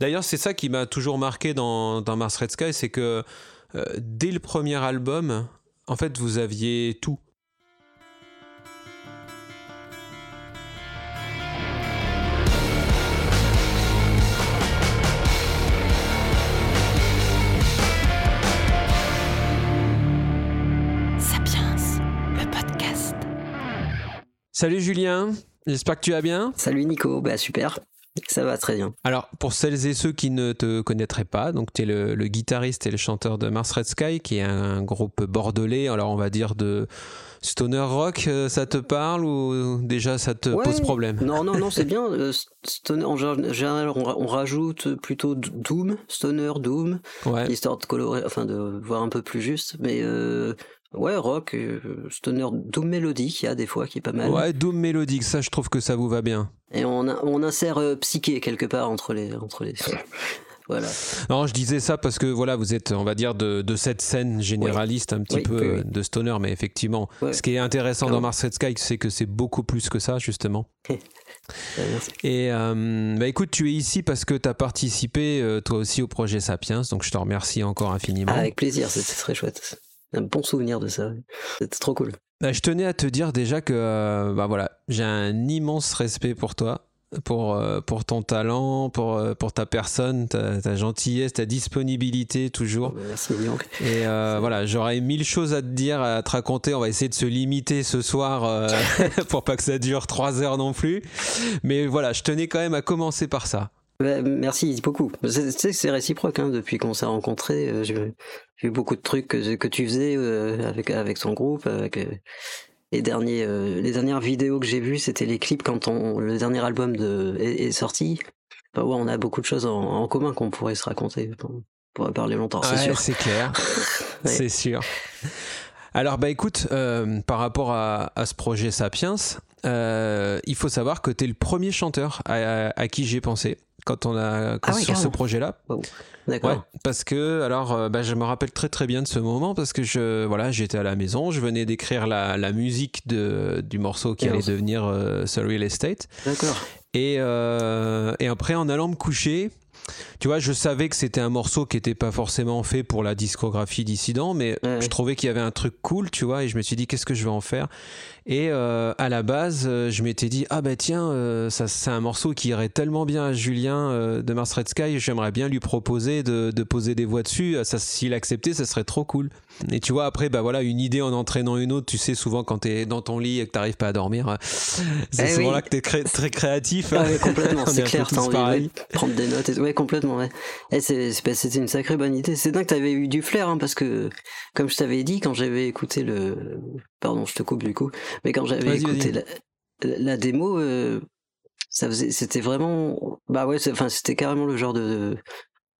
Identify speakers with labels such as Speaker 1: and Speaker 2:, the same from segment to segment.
Speaker 1: D'ailleurs, c'est ça qui m'a toujours marqué dans, dans Mars Red Sky, c'est que euh, dès le premier album, en fait, vous aviez tout.
Speaker 2: Sapiens, le podcast.
Speaker 1: Salut Julien, j'espère que tu vas bien.
Speaker 3: Salut Nico, bah super. Ça va très bien.
Speaker 1: Alors, pour celles et ceux qui ne te connaîtraient pas, donc tu es le, le, guitariste et le chanteur de Mars Red Sky, qui est un groupe bordelais, alors on va dire de stoner rock, euh, ça te parle ou déjà ça te
Speaker 3: Ouais.
Speaker 1: pose problème?
Speaker 3: Non, non, non, c'est bien. euh, stoner, en général, on, ra- on rajoute plutôt Doom, Stoner, Doom,
Speaker 1: Ouais.
Speaker 3: histoire de colorer, enfin de voir un peu plus juste. Mais euh, ouais, rock, euh, Stoner, Doom mélodique, il y a des fois qui est pas mal.
Speaker 1: Ouais, Doom mélodique, ça je trouve que ça vous va bien.
Speaker 3: Et on, a- on insère euh, psyché quelque part entre les. Entre les... voilà.
Speaker 1: Non, je disais ça parce que voilà, vous êtes, on va dire, de, de cette scène généraliste un petit
Speaker 3: Oui,
Speaker 1: peu
Speaker 3: oui,
Speaker 1: de stoner, mais effectivement, ce qui est intéressant dans. Mars Red Sky, c'est que c'est beaucoup plus que ça, justement. Et euh, bah écoute, tu es ici parce que tu as participé euh, toi aussi au projet Sapiens, donc je te remercie encore infiniment.
Speaker 3: Avec plaisir, c'était très chouette. Un bon souvenir de ça. C'était trop cool.
Speaker 1: Bah, je tenais à te dire déjà que euh, bah voilà, j'ai un immense respect pour toi, pour, euh, pour ton talent, pour, euh, pour ta personne, ta, ta gentillesse, ta disponibilité toujours.
Speaker 3: Merci, Yank.
Speaker 1: Et euh, voilà, j'aurais mille choses à te dire, à te raconter. On va essayer de se limiter ce soir euh, pour pas que ça dure trois heures non plus. Mais voilà, je tenais quand même à commencer par ça.
Speaker 3: Merci beaucoup. C'est- réciproque, hein, depuis qu'on s'est rencontrés. Vu beaucoup de trucs que, que tu faisais euh, avec, avec ton groupe. Avec, les, derniers, euh, les dernières vidéos que j'ai vues, c'était les clips quand on, le dernier album de, est, est sorti. Bah ouais, on a beaucoup de choses en, en commun qu'on pourrait se raconter. On pourrait parler longtemps, c'est
Speaker 1: Ouais,
Speaker 3: sûr.
Speaker 1: C'est clair,
Speaker 3: Ouais.
Speaker 1: c'est sûr. Alors bah écoute, euh, par rapport à, à ce projet Sapiens, euh, il faut savoir que tu es le premier chanteur à, à- à qui j'ai pensé quand on a quand-
Speaker 3: Ah ouais,
Speaker 1: sur ce projet-là.
Speaker 3: D'accord.
Speaker 1: Ouais, parce que alors euh, bah, je me rappelle très très bien de ce moment parce que je voilà j'étais à la maison, je venais d'écrire la, la musique de, du morceau qui
Speaker 3: Et
Speaker 1: allait devenir euh, Surreal Estate
Speaker 3: D'accord.
Speaker 1: et, euh, et après en allant me coucher, tu vois, je savais que c'était un morceau qui n'était pas forcément fait pour la discographie Dissident, mais je trouvais qu'il y avait un truc cool, tu vois, et je me suis dit qu'est-ce que je vais en faire? Et euh, à la base, euh, je m'étais dit ah bah tiens, euh, ça c'est un morceau qui irait tellement bien à Julien euh, de Mars Red Sky, j'aimerais bien lui proposer de, de poser des voix dessus. Ça, s'il acceptait, ça serait trop cool. Et tu vois après bah voilà une idée en entraînant une autre. Tu sais souvent quand t'es dans ton lit et que t'arrives pas à dormir, euh, c'est
Speaker 3: Eh
Speaker 1: souvent
Speaker 3: oui.
Speaker 1: là que t'es cré- très créatif.
Speaker 3: Ah ouais, complètement, c'est clair, t'as envie de prendre des notes. Et... Ouais, complètement, ouais. Eh, bah, C'était une sacrée bonne idée. C'est dingue que t'avais eu du flair, hein, parce que, comme je t'avais dit, quand j'avais écouté le... Pardon, je te coupe du coup. Mais quand j'avais écouté la, la démo, euh, ça faisait... C'était vraiment... Bah ouais, enfin, c'était carrément le genre de,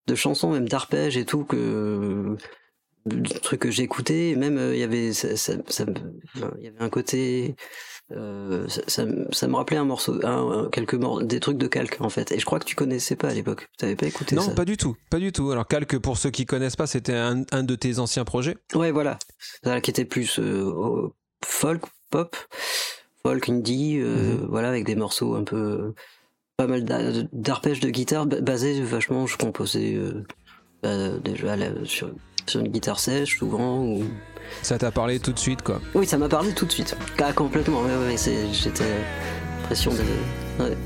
Speaker 3: de chanson, même d'arpège et tout, que... de trucs que j'écoutais, et même euh, il y avait ça, ça- ça me- enfin, il y avait un côté euh, ça, ça me- rappelait un morceau, un, quelques mor- des trucs de calque en fait. Et je crois que tu connaissais pas à l'époque. Tu n'avais pas écouté
Speaker 1: Non,
Speaker 3: ça.
Speaker 1: pas du tout, pas du tout. Alors Calque, pour ceux qui connaissent pas, c'était un, un de tes anciens projets.
Speaker 3: Ouais, voilà. Qui était plus euh, folk, pop, folk, indie, euh,
Speaker 1: Mhm.
Speaker 3: voilà, avec des morceaux un peu pas mal d'a- d'arpèges de guitare ba- basés vachement. Je composais bah, déjà sur, sur une guitare sèche souvent. Ou...
Speaker 1: Ça t'a parlé tout de suite, quoi.
Speaker 3: Oui, ça m'a parlé tout de suite. Ah, complètement. Ouais, ouais, j'étais pression de. ouais.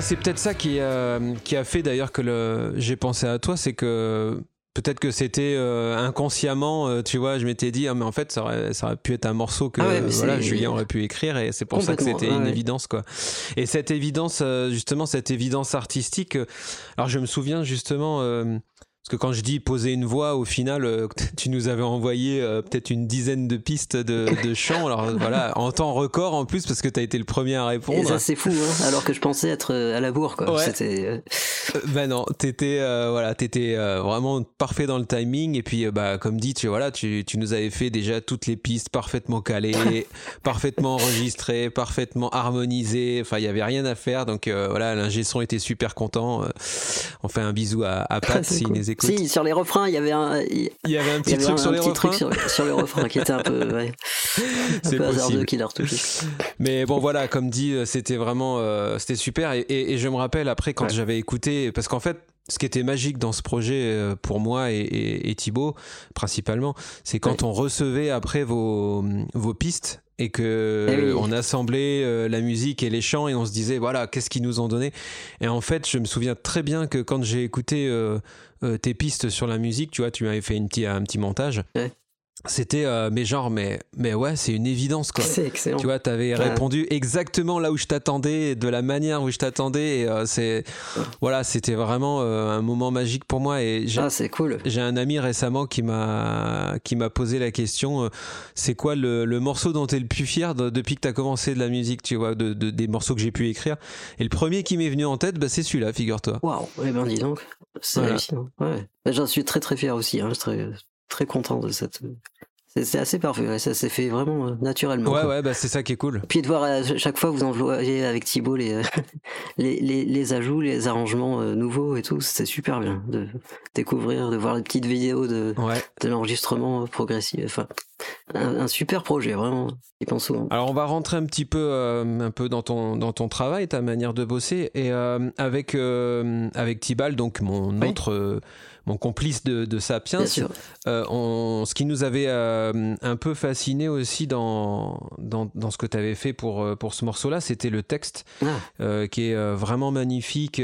Speaker 1: C'est peut-être ça qui, euh, qui a fait d'ailleurs que le... j'ai pensé à toi, c'est que peut-être que c'était euh, inconsciemment, euh, tu vois, je m'étais dit, ah, mais en fait, ça aurait, ça aurait pu être un morceau que
Speaker 3: Ah ouais,
Speaker 1: voilà, Julien aurait pu écrire, et c'est pour ça que c'était une
Speaker 3: ouais.
Speaker 1: évidence, quoi. Et cette évidence, justement, cette évidence artistique, alors je me souviens justement, Parce que quand je dis poser une voix, au final, euh, tu nous avais envoyé euh, peut-être une dizaine de pistes de, de chants. Alors voilà, en temps record en plus, parce que tu as été le premier à
Speaker 3: Et
Speaker 1: répondre.
Speaker 3: ça, c'est fou, hein, alors que je pensais être euh, à la bourre, quoi.
Speaker 1: Ouais.
Speaker 3: Euh,
Speaker 1: Euh, bah non, t'étais euh, voilà, t'étais euh, vraiment parfait dans le timing et puis euh, bah comme dit, tu voilà, tu, tu nous avais fait déjà toutes les pistes parfaitement calées, parfaitement enregistrées, parfaitement harmonisées. Enfin, il y avait rien à faire. Donc euh, voilà, l'ingé son était super content. Euh, on fait un bisou à, à Pat
Speaker 3: c'est
Speaker 1: s'il
Speaker 3: cool.
Speaker 1: Écoute.
Speaker 3: Si, sur les refrains, il y avait un. Il
Speaker 1: y avait un petit
Speaker 3: avait
Speaker 1: truc
Speaker 3: un,
Speaker 1: sur
Speaker 3: un
Speaker 1: les
Speaker 3: petit
Speaker 1: refrains.
Speaker 3: truc sur, sur les refrains qui était un peu, ouais, un peu hasardeux qu'il a retouché.
Speaker 1: Mais bon voilà, comme dit, euh, c'était vraiment euh, c'était super et, et- et je me rappelle après quand
Speaker 3: Ouais.
Speaker 1: j'avais écouté parce qu'en fait ce qui était magique dans ce projet euh, pour moi et, et, et Thibaut principalement, c'est quand on recevait après vos vos pistes et que
Speaker 3: Eh oui.
Speaker 1: on assemblait euh, la musique et les chants et on se disait voilà qu'est-ce qu'ils nous ont donné et en fait je me souviens très bien que quand j'ai écouté euh, euh, tes pistes sur la musique tu vois tu m'avais fait une petit, un petit montage
Speaker 3: Ouais.
Speaker 1: C'était euh, mais genre mais mais ouais c'est une évidence quoi
Speaker 3: C'est excellent.
Speaker 1: tu vois, tu avais
Speaker 3: Ouais.
Speaker 1: répondu exactement là où je t'attendais, de la manière où je t'attendais. Et euh, c'est voilà, c'était vraiment euh, un moment magique pour moi. Et j'ai
Speaker 3: Ah, c'est cool.
Speaker 1: j'ai un ami récemment qui m'a qui m'a posé la question euh, c'est quoi le, le morceau dont tu es le plus fier de- depuis que tu as commencé de la musique, tu vois, de, de- des morceaux que j'ai pu écrire. Et le premier qui m'est venu en tête, bah, c'est celui-là, figure-toi.
Speaker 3: Waouh, eh ben dis donc, c'est
Speaker 1: Voilà.
Speaker 3: hallucinant. Ouais. J'en suis très très fier aussi, hein. très, très content de cette. C'est assez parfait, ouais, ça s'est fait vraiment euh, naturellement.
Speaker 1: Ouais,
Speaker 3: quoi.
Speaker 1: ouais, bah, c'est ça qui est cool.
Speaker 3: Puis de voir à chaque fois vous envoyez avec Thibaut les, euh, les, les, les ajouts, les arrangements euh, nouveaux et tout, c'était super bien de découvrir, de voir les petites vidéos de,
Speaker 1: Ouais.
Speaker 3: de l'enregistrement progressif. Enfin, un, un super projet, vraiment. J'y pense souvent.
Speaker 1: Alors on va rentrer un petit peu, euh, un peu dans ton dans ton travail, ta manière de bosser, et euh, avec euh, avec Tibal, donc mon
Speaker 3: Oui.
Speaker 1: autre euh, mon complice de, de Sapiens, euh, on- ce qui nous avait euh, un peu fasciné aussi dans dans, dans ce que tu avais fait pour euh, pour ce morceau-là, c'était le texte
Speaker 3: Ah.
Speaker 1: euh, qui est vraiment magnifique.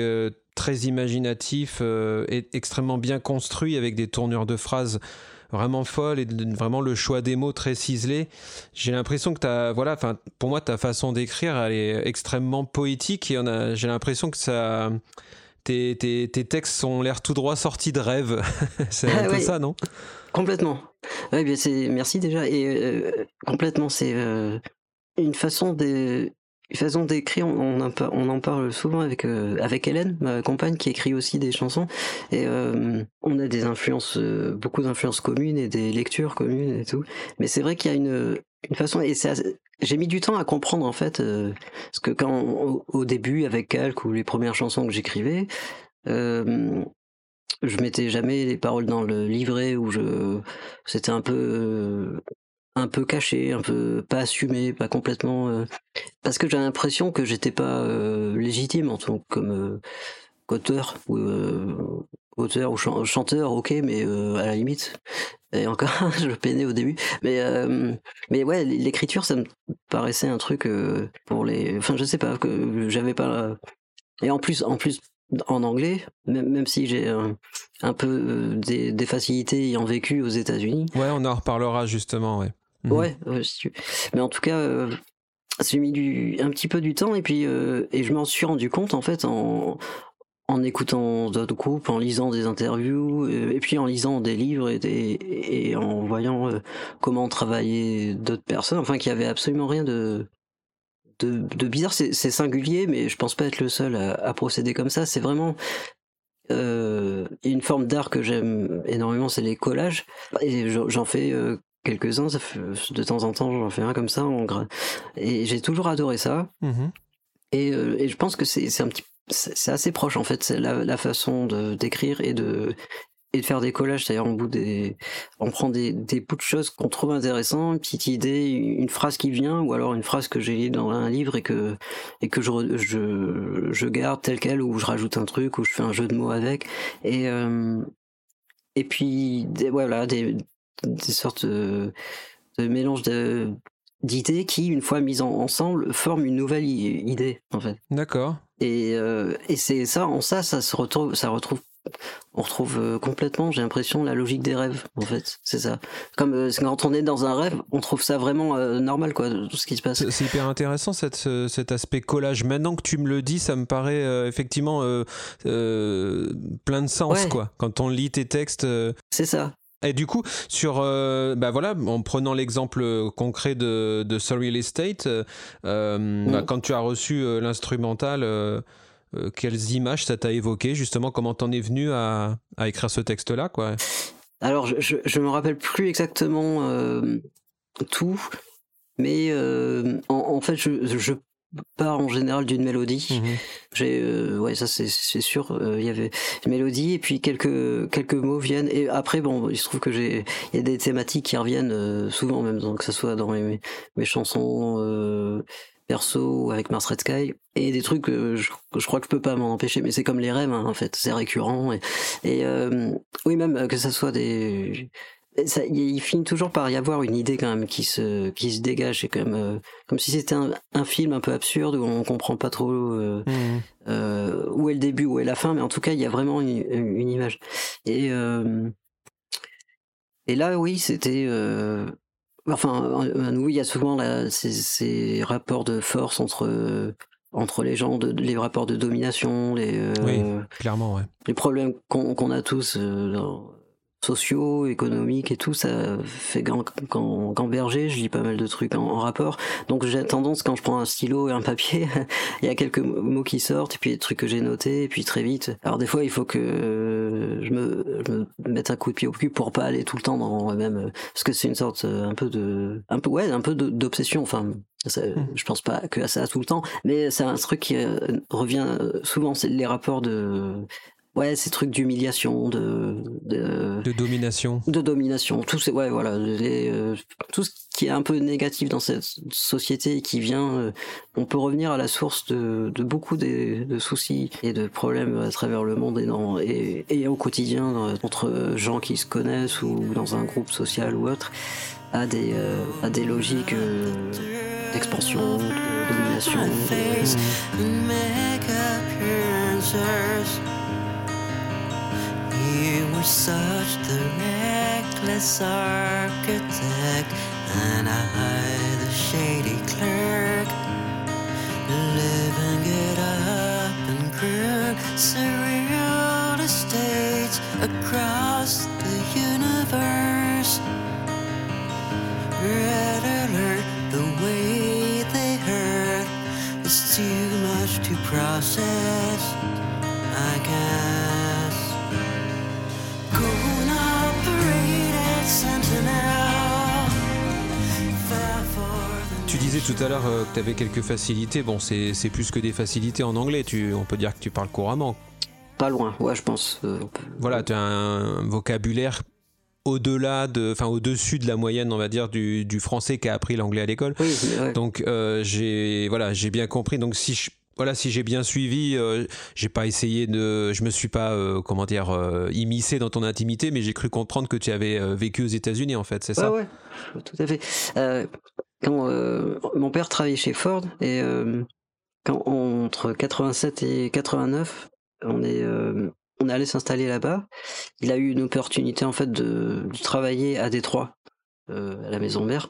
Speaker 1: très imaginatif euh, et extrêmement bien construit avec des tournures de phrases vraiment folles et de- vraiment le choix des mots très ciselé. J'ai l'impression que t'as, voilà, enfin, pour moi, ta façon d'écrire, elle est extrêmement poétique et on a, j'ai l'impression que ça, tes, tes, tes textes ont l'air tout droit sortis de rêve. c'est un
Speaker 3: Ah
Speaker 1: peu
Speaker 3: oui.
Speaker 1: ça, non?
Speaker 3: Complètement. Ouais, bien c'est merci déjà et euh, complètement c'est euh, une façon de une façon d'écrire. On en, par- on en parle souvent avec euh, avec Hélène, ma compagne, qui écrit aussi des chansons et on a des influences, beaucoup d'influences communes et des lectures communes et tout. Mais c'est vrai qu'il y a une j'ai mis du temps à comprendre en fait euh, parce que quand au, début avec Calque ou les premières chansons que j'écrivais. Euh, je mettais jamais les paroles dans le livret où je c'était un peu euh, un peu caché un peu pas assumé pas complètement parce que j'ai l'impression que j'étais pas légitime en tant que qu'auteur ou euh, auteur ou chan- chanteur ok mais euh, à la limite et encore je peinais au début mais euh, mais ouais l'écriture ça me paraissait un truc euh, pour les enfin je sais pas que j'avais pas et en plus en plus en anglais même, même si j'ai un, un peu des, des facilités ayant vécu aux États-Unis
Speaker 1: Ouais, on en reparlera justement, ouais. Mhm.
Speaker 3: Ouais, ouais, si tu- mais en tout cas, j'ai mis du, un petit peu du temps et puis euh, et je m'en suis rendu compte en fait en, en écoutant d'autres groupes, en lisant des interviews euh, et puis en lisant des livres et, des, et en voyant euh, comment travaillaient d'autres personnes. Enfin, qu'il y avait absolument rien de de, de bizarre. C'est singulier, mais je pense pas être le seul à, à procéder comme ça. C'est vraiment euh, une forme d'art que j'aime énormément, c'est les collages. Et j'en fais euh, quelques-uns, de temps en temps j'en fais un comme ça. En Et j'ai toujours adoré ça.
Speaker 1: Mhm.
Speaker 3: Et, et je pense que c'est c'est un petit, c'est assez proche en fait, c'est la, façon de d'écrire et de et de faire des collages. C'est-à-dire on bout des, on prend des des bouts de choses qu'on trouve intéressants, une petite idée, une phrase qui vient, ou alors une phrase que j'ai lue dans un livre et que et que je je je garde telle quelle, ou je rajoute un truc, ou je fais un jeu de mots avec. Et euh, et puis voilà des des sortes de, de mélange de d'idées qui, une fois mises en- ensemble, forment une nouvelle idée, en fait.
Speaker 1: D'accord.
Speaker 3: Et, euh, et c'est ça, en ça, ça se retrouve, ça retrouve on retrouve euh, complètement, j'ai l'impression, la logique des rêves, en fait. C'est ça. Comme euh, quand on est dans un rêve, on trouve ça vraiment euh, normal, quoi, tout ce qui se passe.
Speaker 1: C'est hyper intéressant cette, ce- cet aspect collage. Maintenant que tu me le dis, ça me paraît euh, effectivement plein de sens,
Speaker 3: Ouais.
Speaker 1: quoi. Quand on lit tes textes.
Speaker 3: C'est ça.
Speaker 1: Et du coup, sur, euh, bah voilà, en prenant l'exemple concret de, de Surreal Estate, euh, euh, bah, quand tu as reçu euh, l'instrumental, euh, euh, quelles images ça t'a évoqué justement Comment t'en es venu à, à écrire ce texte-là, quoi?
Speaker 3: Alors, je, je me rappelle plus exactement euh, tout, mais euh, en, en fait, je, je pars en général d'une mélodie.
Speaker 1: Mhm.
Speaker 3: J'ai, euh, ouais, ça c'est sûr. euh, Il y avait une mélodie et puis quelques quelques mots viennent. Et après, bon, il se trouve que j'ai, il y a des thématiques qui reviennent euh, souvent, même donc que ce soit dans mes mes chansons perso ou avec Mars Red Sky et des trucs que je, je crois que je peux pas m'en empêcher. Mais c'est comme les rêves, hein, en fait, c'est récurrent. Et, et euh, oui, même que ça soit des ça, il finit toujours par y avoir une idée quand même qui se qui se dégage. C'est comme euh, comme si c'était un, un film un peu absurde où on comprend pas trop. euh,
Speaker 1: Mhm.
Speaker 3: euh, où est le début, où est la fin, mais en tout cas, il y a vraiment une, une image. Et, et là, oui, c'était. enfin, nous, il y a souvent là, ces, ces rapports de force entre, entre les gens, de, les rapports de domination, les,
Speaker 1: Oui. Clairement, ouais.
Speaker 3: les problèmes qu'on a tous dans- sociaux, économiques et tout, ça fait qu'en qu'en- qu'en berger, je lis pas mal de trucs en, en rapport. Donc j'ai tendance, quand je prends un stylo et un papier, il y a quelques mots qui sortent, et puis des trucs que j'ai notés, et puis très vite. Alors des fois, il faut que je me, je me mette un coup de pied au cul pour pas aller tout le temps dans même, euh, parce que c'est une sorte euh, un peu de, un peu ouais, un peu d'obsession. Enfin, ça, je pense pas que à ça tout le temps, mais c'est un truc qui euh, revient euh, souvent, c'est les rapports de Ouais, ces trucs d'humiliation, de, de,
Speaker 1: De domination.
Speaker 3: de domination, tout, ces, ouais, voilà, les, euh, tout ce qui est un peu négatif dans cette société et qui vient, euh, on peut revenir à la source de, de beaucoup des, de soucis et de problèmes à travers le monde et, dans, et, et au quotidien euh, entre gens qui se connaissent ou dans un groupe social ou autre, à des, euh, à des logiques euh, d'expansion, de domination.
Speaker 2: You were such the reckless architect, and I the shady clerk, living it up in crude surreal estates across the universe. Red alert, the way they hurt is too much to process, I guess.
Speaker 1: Tu disais tout à l'heure euh, que tu avais quelques facilités. Bon, c'est plus que des facilités en anglais. Tu, on peut dire que tu parles couramment.
Speaker 3: Pas loin, ouais, je pense. euh,
Speaker 1: Voilà, tu as un vocabulaire au-delà de, enfin au-dessus de la moyenne, on va dire, du, du français qu'a appris l'anglais à l'école.
Speaker 3: Oui.
Speaker 1: Donc euh, j'ai, voilà, j'ai bien compris. Donc si je, voilà, si j'ai bien suivi, euh, j'ai pas essayé de, je me suis pas, euh, comment dire, euh, immiscé dans ton intimité, mais j'ai cru comprendre que tu avais euh, vécu aux États-Unis en fait, c'est ça?
Speaker 3: Ouais, ouais, tout à fait. Euh, quand mon père travaillait chez Ford et quand entre 87 et 89, on est on est allé s'installer là-bas. Il a eu une opportunité en fait de, de travailler à Détroit. Euh, à la maison mère.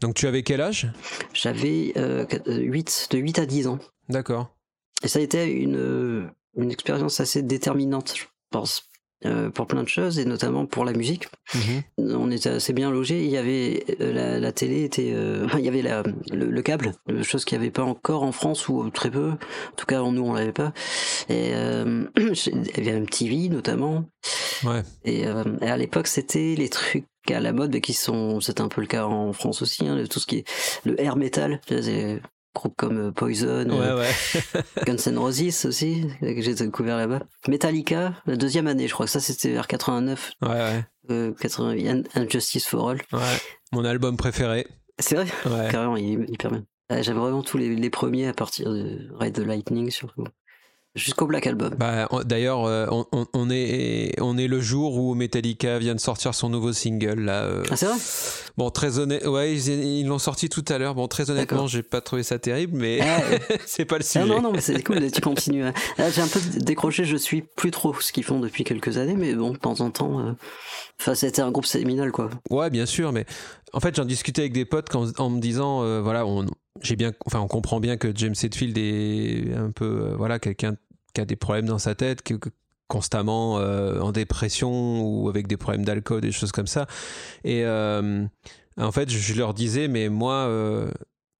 Speaker 1: Donc tu avais quel âge?
Speaker 3: J'avais euh, 8, de 8 à 10 ans.
Speaker 1: D'accord.
Speaker 3: Et ça a été une, euh, une expérience assez déterminante, je pense, euh, pour plein de choses, et notamment pour la musique.
Speaker 1: Mhm.
Speaker 3: On était assez bien logés. Il y avait euh, la, la télé était, euh, il y avait la, le, le câble, euh, chose qu'il n'y avait pas encore en France ou très peu. En tout cas, nous on l'avait pas. Et euh, il y avait un TV notamment.
Speaker 1: Ouais.
Speaker 3: Et, euh, et à l'époque, c'était les trucs à la mode, mais qui sont, c'est un peu le cas en France aussi, hein, tout ce qui est le air metal, des groupes comme euh, Poison,
Speaker 1: Ouais,
Speaker 3: euh,
Speaker 1: ouais.
Speaker 3: Guns N' Roses aussi, que j'ai découvert là-bas. Metallica, la deuxième année, je crois que ça c'était vers 89,
Speaker 1: Ouais, ouais.
Speaker 3: euh, 80, Injustice for All.
Speaker 1: Ouais. Mon album préféré.
Speaker 3: C'est vrai,
Speaker 1: Ouais.
Speaker 3: carrément, il est hyper bien. Euh, J'avais vraiment tous les, les premiers à partir de the Lightning surtout. Jusqu'au Black Album.
Speaker 1: Bah, D'ailleurs, euh, on, est, on est le jour où Metallica vient de sortir son nouveau single. Là, euh.
Speaker 3: Ah c'est vrai?
Speaker 1: Bon, très honnête, ouais, ils l'ont sorti tout à l'heure. Bon, très honnêtement, j'ai pas trouvé ça terrible, mais
Speaker 3: Ah,
Speaker 1: c'est pas le
Speaker 3: Ah
Speaker 1: sujet.
Speaker 3: non, non, mais c'est cool, tu continues. hein. J'ai un peu décroché, je suis plus trop ce qu'ils font depuis quelques années, mais bon, de temps en temps. Enfin, c'était un groupe séminal, quoi.
Speaker 1: Ouais, bien sûr, mais en fait, j'en discutais avec des potes quand- en me disant, euh, voilà, on, bien, enfin, on comprend bien que James Hetfield est un peu, euh, voilà, quelqu'un qui a des problèmes dans sa tête, que- constamment euh, en dépression ou avec des problèmes d'alcool, des choses comme ça. Et en fait, je leur disais, mais moi,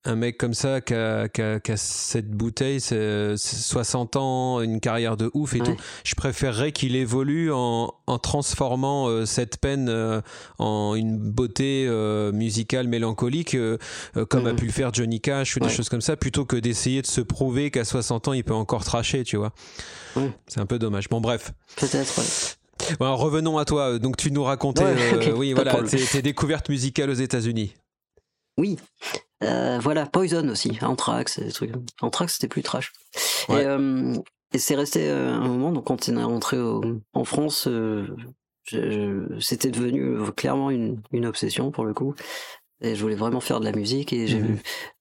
Speaker 1: un mec comme ça qui a, qui a- qui a cette bouteille, c'est c'est 60 ans, une carrière de ouf et
Speaker 3: Ouais.
Speaker 1: tout, je préférerais qu'il évolue en, en transformant euh, cette peine euh, en une beauté euh, musicale mélancolique, comme a
Speaker 3: Mhm.
Speaker 1: pu le faire Johnny Cash ou des choses comme ça, plutôt que d'essayer de se prouver qu'à 60 ans, il peut encore tracher, tu vois.
Speaker 3: Ouais.
Speaker 1: C'est un peu dommage. Bon, bref.
Speaker 3: Peut-être, ouais.
Speaker 1: Bon, revenons à toi. Donc, tu nous racontais,
Speaker 3: Ouais,
Speaker 1: euh, oui, voilà, tes découvertes musicales aux États-Unis.
Speaker 3: Oui. Euh, voilà, Poison aussi, Anthrax, des trucs. Anthrax, c'était plus trash.
Speaker 1: Ouais.
Speaker 3: Et, euh, et c'est resté euh, un moment, donc quand on est rentré au- en France, euh, c'était devenu clairement une, une obsession pour le coup. Et je voulais vraiment faire de la musique et j'ai
Speaker 1: Mhm.
Speaker 3: eu,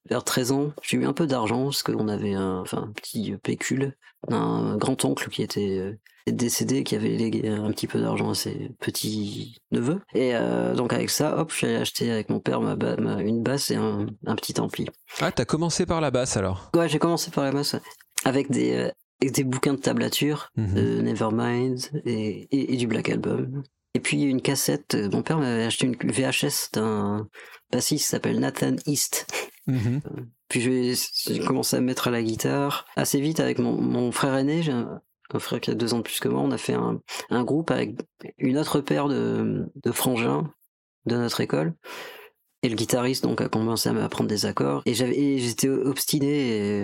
Speaker 3: vers 13 ans, j'ai eu un peu d'argent parce qu'on avait un, enfin, un petit pécule d'un grand-oncle qui était euh, décédé, qui avait légué un petit peu d'argent à ses petits neveux. Et euh, donc avec ça, hop, allé acheter avec mon père ma, une basse et un, un petit ampli.
Speaker 1: Ah, t'as commencé par la basse alors?
Speaker 3: Ouais, j'ai commencé par la basse avec des, euh, avec des bouquins de tablature,
Speaker 1: Mhm.
Speaker 3: de Nevermind et, et, et du Black Album. Et puis une cassette, euh, mon père m'avait acheté une VHS d'un bassiste s'appelle Nathan East.
Speaker 1: Mhm.
Speaker 3: Puis j'ai commencé à me mettre à la guitare assez vite avec mon, mon frère aîné. J'ai un, un frère qui a deux ans de plus que moi. On a fait un, un groupe avec une autre paire de, de frangins de notre école. Et le guitariste donc a commencé à m'apprendre des accords. Et j'avais, j'étais obstiné,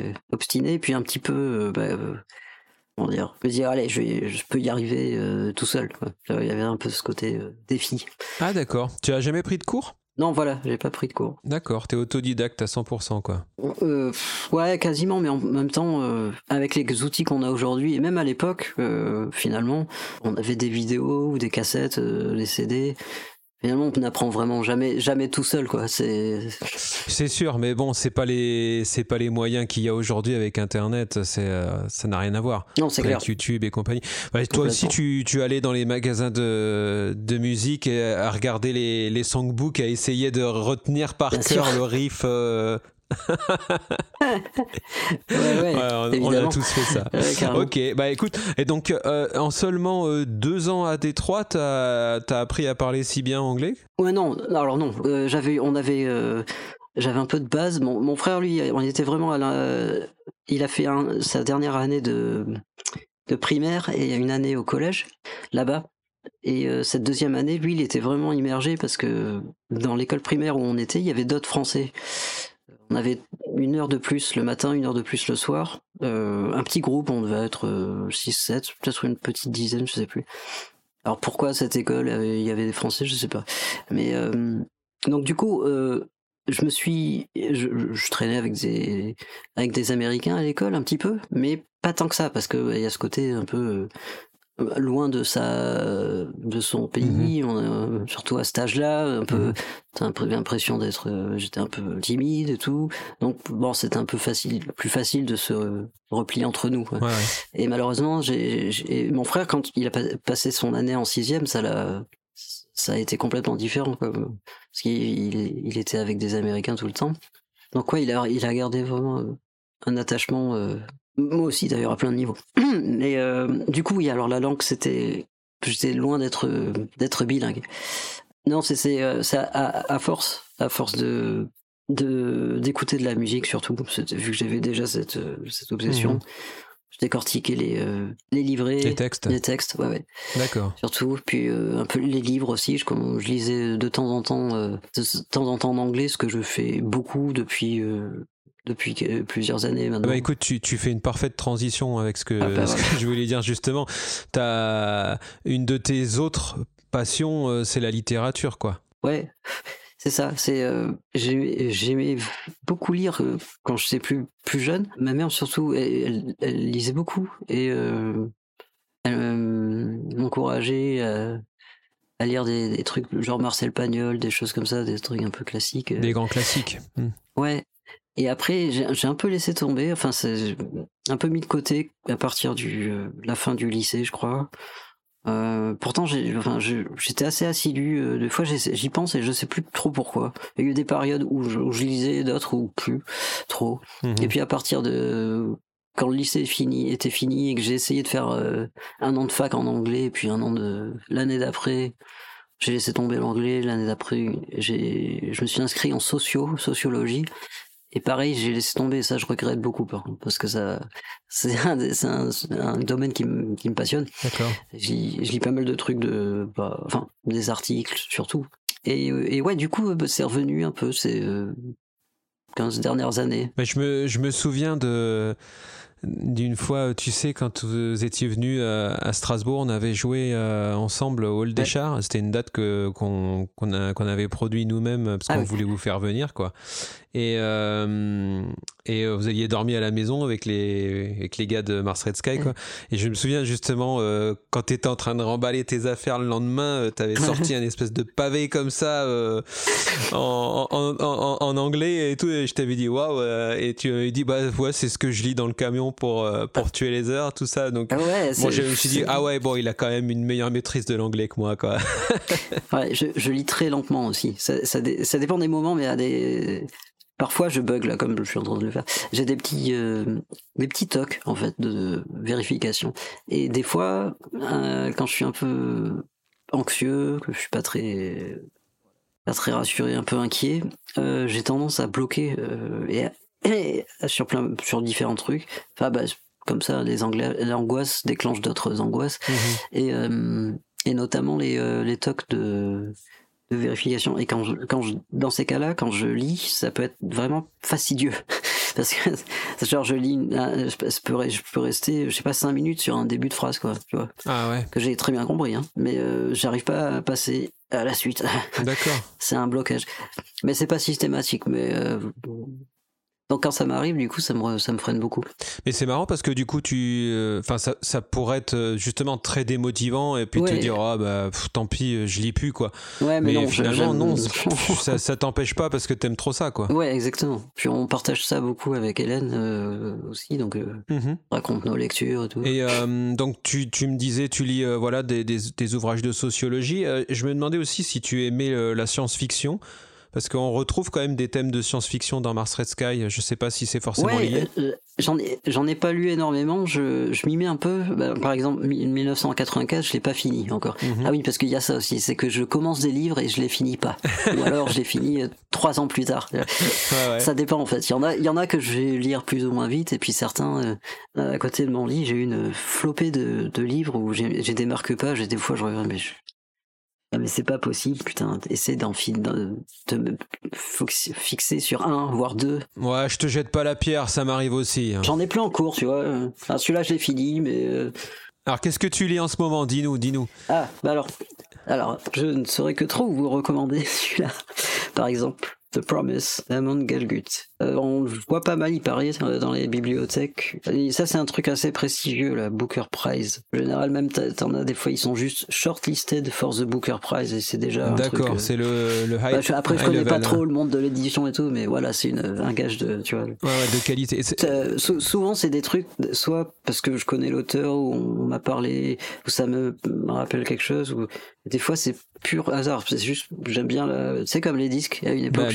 Speaker 3: et, obstiné. Puis un petit peu, euh, bah, euh, comment dire, me dire allez, je, vais- je peux y arriver euh, tout seul. quoi. Il y avait un peu ce côté euh, défi.
Speaker 1: Ah, d'accord. Tu as jamais pris de cours?
Speaker 3: Non, voilà, j'ai pas pris de cours.
Speaker 1: D'accord, t'es autodidacte à 100%, quoi.
Speaker 3: Euh, ouais, quasiment, mais en même temps, euh, avec les outils qu'on a aujourd'hui, et même à l'époque, euh, finalement, on avait des vidéos ou des cassettes, euh, des CD. Finalement, on n'apprend vraiment jamais, jamais tout seul, quoi. C'est,
Speaker 1: C'est sûr, mais bon, c'est pas les, c'est pas les moyens qu'il y a aujourd'hui avec Internet. C'est, euh, ça n'a rien à voir.
Speaker 3: non, c'est clair.
Speaker 1: Avec YouTube et compagnie. Bah, toi aussi, tu, tu allais dans les magasins de, de musique et à regarder les, les songbooks, à essayer de retenir par
Speaker 3: Bien
Speaker 1: cœur
Speaker 3: sûr.
Speaker 1: le riff. euh,
Speaker 3: Ouais, ouais,
Speaker 1: ouais, on- a tous fait ça. Ok, bah écoute, et donc euh, en seulement euh, deux ans à Détroit, t'as as appris à parler si bien anglais?
Speaker 3: Ouais, non, alors non, euh, j'avais, on avait, j'avais un peu de base. Mon, mon frère, lui, on était vraiment à la, il a fait un- sa dernière année de, de primaire et une année au collège, là-bas. Et euh, cette deuxième année, lui, il était vraiment immergé parce que dans l'école primaire où on était, il y avait d'autres Français. On avait une heure de plus le matin, une heure de plus le soir. Euh, un petit groupe, on devait être 6-7, peut-être une petite dizaine, je sais plus. Alors pourquoi cette école, euh, il y avait des Français, je sais pas. Mais euh, donc du coup, euh, je me suis, je, traînais avec des Américains à l'école un petit peu, mais pas tant que ça parce que il y a ce côté un peu euh, loin de sa de son pays, on a- surtout à cet âge-là, un peu,
Speaker 1: Mhm.
Speaker 3: t'as l'impression d'être, euh, j'étais un peu timide et tout, donc bon, c'était un peu facile, plus facile de se replier entre nous.
Speaker 1: Ouais, ouais.
Speaker 3: Et malheureusement, j'ai, mon frère, quand il a pa- passé son année en sixième, ça l'a, ça a été complètement différent, quoi. Parce qu'il il, il était avec des Américains tout le temps. Donc ouais, il a, il a gardé vraiment euh, un attachement. euh, moi aussi, d'ailleurs, à plein de niveaux. Et euh, du coup, oui, alors la langue, c'était, j'étais loin d'être, euh, d'être bilingue. Non, c'est, c'est, euh, c'est à, à- à force, à force de, de d'écouter de la musique surtout, vu que j'avais déjà cette, cette obsession.
Speaker 1: Mhm.
Speaker 3: Je décortiquais les, euh, les livrets,
Speaker 1: Les textes.
Speaker 3: les textes, ouais, ouais,
Speaker 1: D'accord.
Speaker 3: surtout. Puis euh, un peu les livres aussi. Je, comme je lisais de temps en temps, de temps en temps en anglais, ce que je fais beaucoup depuis depuis plusieurs années maintenant.
Speaker 1: Bah écoute, tu, tu fais une parfaite transition avec ce que,
Speaker 3: Ah bah
Speaker 1: ce que je voulais dire justement. T'as une de tes autres passions, euh, c'est la littérature, quoi.
Speaker 3: Ouais, c'est ça. C'est euh, j'ai- j'aimais beaucoup lire euh, quand j'étais plus plus jeune. Ma mère surtout, elle, elle- elle lisait beaucoup et euh, elle euh, m'encourageait à, à lire des, des trucs genre Marcel Pagnol, des choses comme ça, des trucs un peu classiques.
Speaker 1: Des grands classiques. Hmm.
Speaker 3: Ouais. Et après, j'ai un peu laissé tomber. Enfin, c'est un peu mis de côté à partir du euh, la fin du lycée, je crois. Euh, pourtant, j'ai, enfin, j'étais assez assidu. euh, Des fois, j'y pense et je sais plus trop pourquoi. Il y a eu des périodes où je, où je lisais, d'autres où plus trop. Et puis à partir de quand le lycée est fini, était fini et que j'ai essayé de faire euh, un an de fac en anglais, et puis un an de l'année d'après, j'ai laissé tomber l'anglais. L'année d'après, je me suis inscrit en socio, sociologie. Et pareil, j'ai laissé tomber. Ça, je regrette beaucoup par contre, parce que ça, c'est un, domaine qui me, qui passionne.
Speaker 1: D'accord.
Speaker 3: Je lis, pas mal de trucs de, bah, enfin, des articles surtout. Et, et ouais, du coup, bah, c'est revenu un peu ces euh, 15 dernières années.
Speaker 1: Mais je me, je me souviens de d'une fois, tu sais, quand vous étiez venu à, Strasbourg, on avait joué euh, ensemble au Hall des
Speaker 3: Ouais.
Speaker 1: Chars. C'était une date que qu'on qu'on avait produit nous-mêmes parce
Speaker 3: Ah
Speaker 1: qu'on
Speaker 3: oui.
Speaker 1: voulait vous faire venir, quoi. Et euh, et euh, vous aviez dormi à la maison avec les avec les gars de Mars Red Sky, quoi. Et je me souviens justement euh, quand t'étais en train de remballer tes affaires le lendemain, euh, t'avais sorti un espèce de pavé comme ça euh, en, en, en, en anglais et tout. Et je t'avais dit waouh. Et tu m'avais dit bah ouais c'est ce que je lis dans le camion pour pour tuer les heures, tout ça. Donc
Speaker 3: Ah ouais,
Speaker 1: moi
Speaker 3: c'est-
Speaker 1: je me suis dit ah ouais bon il a quand même une meilleure maîtrise de l'anglais que moi quoi.
Speaker 3: Ouais, je, je lis très lentement aussi. Ça, ça, ça dépend des moments, mais à des. Parfois, je bug là, comme je suis en train de le faire. J'ai des petits, euh, des petits tocs en fait de vérification. Et des fois, euh, quand je suis un peu anxieux, que je suis pas très, pas très rassuré, un peu inquiet, euh, j'ai tendance à bloquer et, et sur plein, sur différents trucs. Enfin, bah, comme ça, les l'angoisse déclenche d'autres angoisses et, euh, et notamment les, les tocs de, de vérification. Et quand je, quand je, dans ces cas-là, quand je lis, ça peut être vraiment fastidieux. Parce que, genre, je lis, une- un- je peux, je peux- je peux rester, je sais pas, cinq minutes sur un début de phrase, quoi, tu vois,
Speaker 1: Ah ouais
Speaker 3: que j'ai très bien compris, hein, mais euh, j'arrive pas à passer à la suite.
Speaker 1: d'accord.
Speaker 3: C'est un blocage. Mais c'est pas systématique, mais. euh, donc quand ça m'arrive, du coup, ça me, ça me freine beaucoup.
Speaker 1: Mais c'est marrant parce que du coup, tu, euh, enfin, ça, ça pourrait être euh, justement très démotivant et puis te dire, ah bah, pff, tant pis, euh, je lis plus quoi.
Speaker 3: Ouais, mais,
Speaker 1: Mais,
Speaker 3: non,
Speaker 1: finalement, non, ça, ça t'empêche pas parce que t'aimes trop ça quoi.
Speaker 3: Ouais, exactement. Puis on partage ça beaucoup avec Hélène euh, aussi, donc euh, on raconte nos lectures et tout.
Speaker 1: Et donc tu, tu me disais, tu lis voilà des, des, des ouvrages de sociologie. Je me demandais aussi si tu aimais la science-fiction. Parce qu'on retrouve quand même des thèmes de science-fiction dans Mars Red Sky. Je sais pas si c'est forcément
Speaker 3: Ouais,
Speaker 1: lié.
Speaker 3: euh, j'en ai, j'en ai pas lu énormément. Je, je m'y mets un peu. Bah, par exemple, mi- 1984, je l'ai pas fini encore.
Speaker 1: Mhm.
Speaker 3: Ah oui, parce qu'il y a ça aussi, c'est que je commence des livres et je les finis pas. Ou alors je les finis euh, trois ans plus tard.
Speaker 1: Ouais, ouais.
Speaker 3: Ça dépend en fait. Il y en a, il y en a que je vais lire plus ou moins vite, et puis certains, euh, à côté de mon lit, j'ai une flopée de, de livres où j'ai j'ai des marque-pages et des fois je regarde, mais je... Mais c'est pas possible, putain, essaie d'en fox- fixer sur un, voire deux.
Speaker 1: Ouais, je te jette pas la pierre, ça m'arrive aussi. hein.
Speaker 3: J'en ai plein en cours, tu vois. Celui-là, je l'ai fini, mais. euh,
Speaker 1: Alors qu'est-ce que tu lis en ce moment? Dis-nous, dis-nous.
Speaker 3: Ah, bah alors. Alors, je ne saurais que trop vous recommander celui-là. Par exemple, The Promise, d'Amon Galgut. Euh, on voit pas mal, paraît, euh, dans les bibliothèques. Et ça, c'est un truc assez prestigieux, la Booker Prize. En général, même, t'en as des fois, ils sont juste shortlisted for the Booker Prize, et c'est déjà
Speaker 1: D'accord,
Speaker 3: euh,
Speaker 1: c'est le, le high.
Speaker 3: bah, je- après, je connais pas trop
Speaker 1: hein.
Speaker 3: le monde de l'édition et tout, mais voilà, c'est un gage de, tu vois,
Speaker 1: Ouais, ouais, de qualité.
Speaker 3: Euh, sou- souvent, c'est des trucs, soit parce que je connais l'auteur, ou on m'a parlé, ou ça me, me rappelle quelque chose, ou des fois c'est pur hasard. C'est juste, j'aime bien, la... c'est comme les disques. À une époque,
Speaker 1: Bah,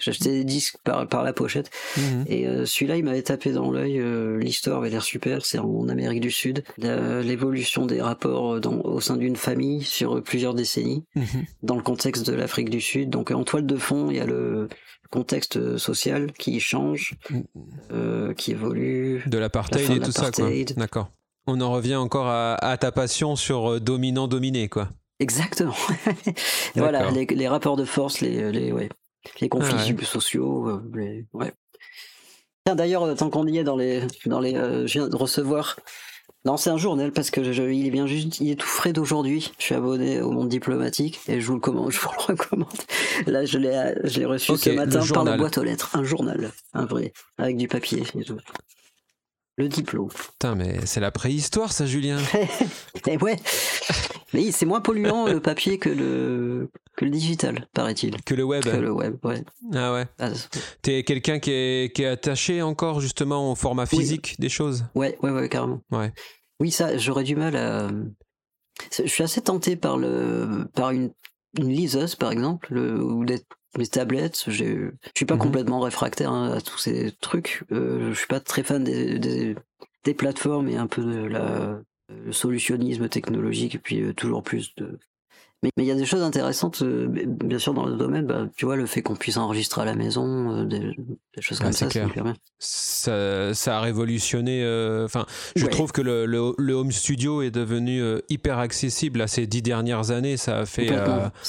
Speaker 3: j'achetais des disques par, par la pochette,
Speaker 1: Mhm.
Speaker 3: et euh, celui-là, il m'avait tapé dans l'œil. euh, L'histoire avait l'air super. C'est en Amérique du Sud, l'évolution des rapports dans, au sein d'une famille sur plusieurs décennies
Speaker 1: Mhm.
Speaker 3: dans le contexte de l'Afrique du Sud. Donc en toile de fond, il y a le contexte social qui change, euh, qui évolue.
Speaker 1: De l'apartheid
Speaker 3: La
Speaker 1: et tout ça. D'accord. On en revient encore à, à ta passion sur euh, dominant-dominé, quoi.
Speaker 3: Exactement. voilà, les, les rapports de force, les, les, ouais, les conflits
Speaker 1: Ah ouais.
Speaker 3: sociaux. euh, les- ouais. Tiens, D'ailleurs, tant qu'on y est dans les, dans les, euh, je viens de recevoir. Non, c'est un journal parce que je- il est bien juste, il est tout frais d'aujourd'hui. Je suis abonné au Monde Diplomatique et je vous le commande, je vous le recommande. Là, je l'ai, je l'ai reçu ce
Speaker 1: le
Speaker 3: matin par la boîte aux lettres, un journal, un vrai, avec du papier et tout. Le diplôme.
Speaker 1: Putain, mais c'est la préhistoire, ça, Julien.
Speaker 3: Et ouais. Mais c'est moins polluant le papier que le, que le digital, paraît-il.
Speaker 1: Que le web.
Speaker 3: Que le web, ouais.
Speaker 1: Ah ouais.
Speaker 3: Ah,
Speaker 1: T'es quelqu'un qui est, qui est attaché encore justement au format
Speaker 3: Oui.
Speaker 1: physique des choses?
Speaker 3: ouais, ouais, ouais, carrément.
Speaker 1: Ouais.
Speaker 3: Oui, ça, j'aurais du mal à. Je suis assez tenté par le, par une, une liseuse, par exemple, le- ou des, des tablettes. Je suis pas
Speaker 1: Mhm.
Speaker 3: complètement réfractaire hein, à tous ces trucs. Euh, je suis pas très fan des, des, des plateformes et un peu de la le solutionnisme technologique et puis euh, toujours plus de. Mais il y a des choses intéressantes, euh, bien sûr, dans le domaine. Bah, tu vois, le fait qu'on puisse enregistrer à la maison, euh, des, des choses
Speaker 1: Ouais,
Speaker 3: comme ça, c'est
Speaker 1: clair.
Speaker 3: bien.
Speaker 1: Ça, ça a révolutionné. euh, Enfin, je
Speaker 3: Ouais.
Speaker 1: trouve que le, le, le home studio est devenu hyper accessible là, ces dix dernières années. Ça a fait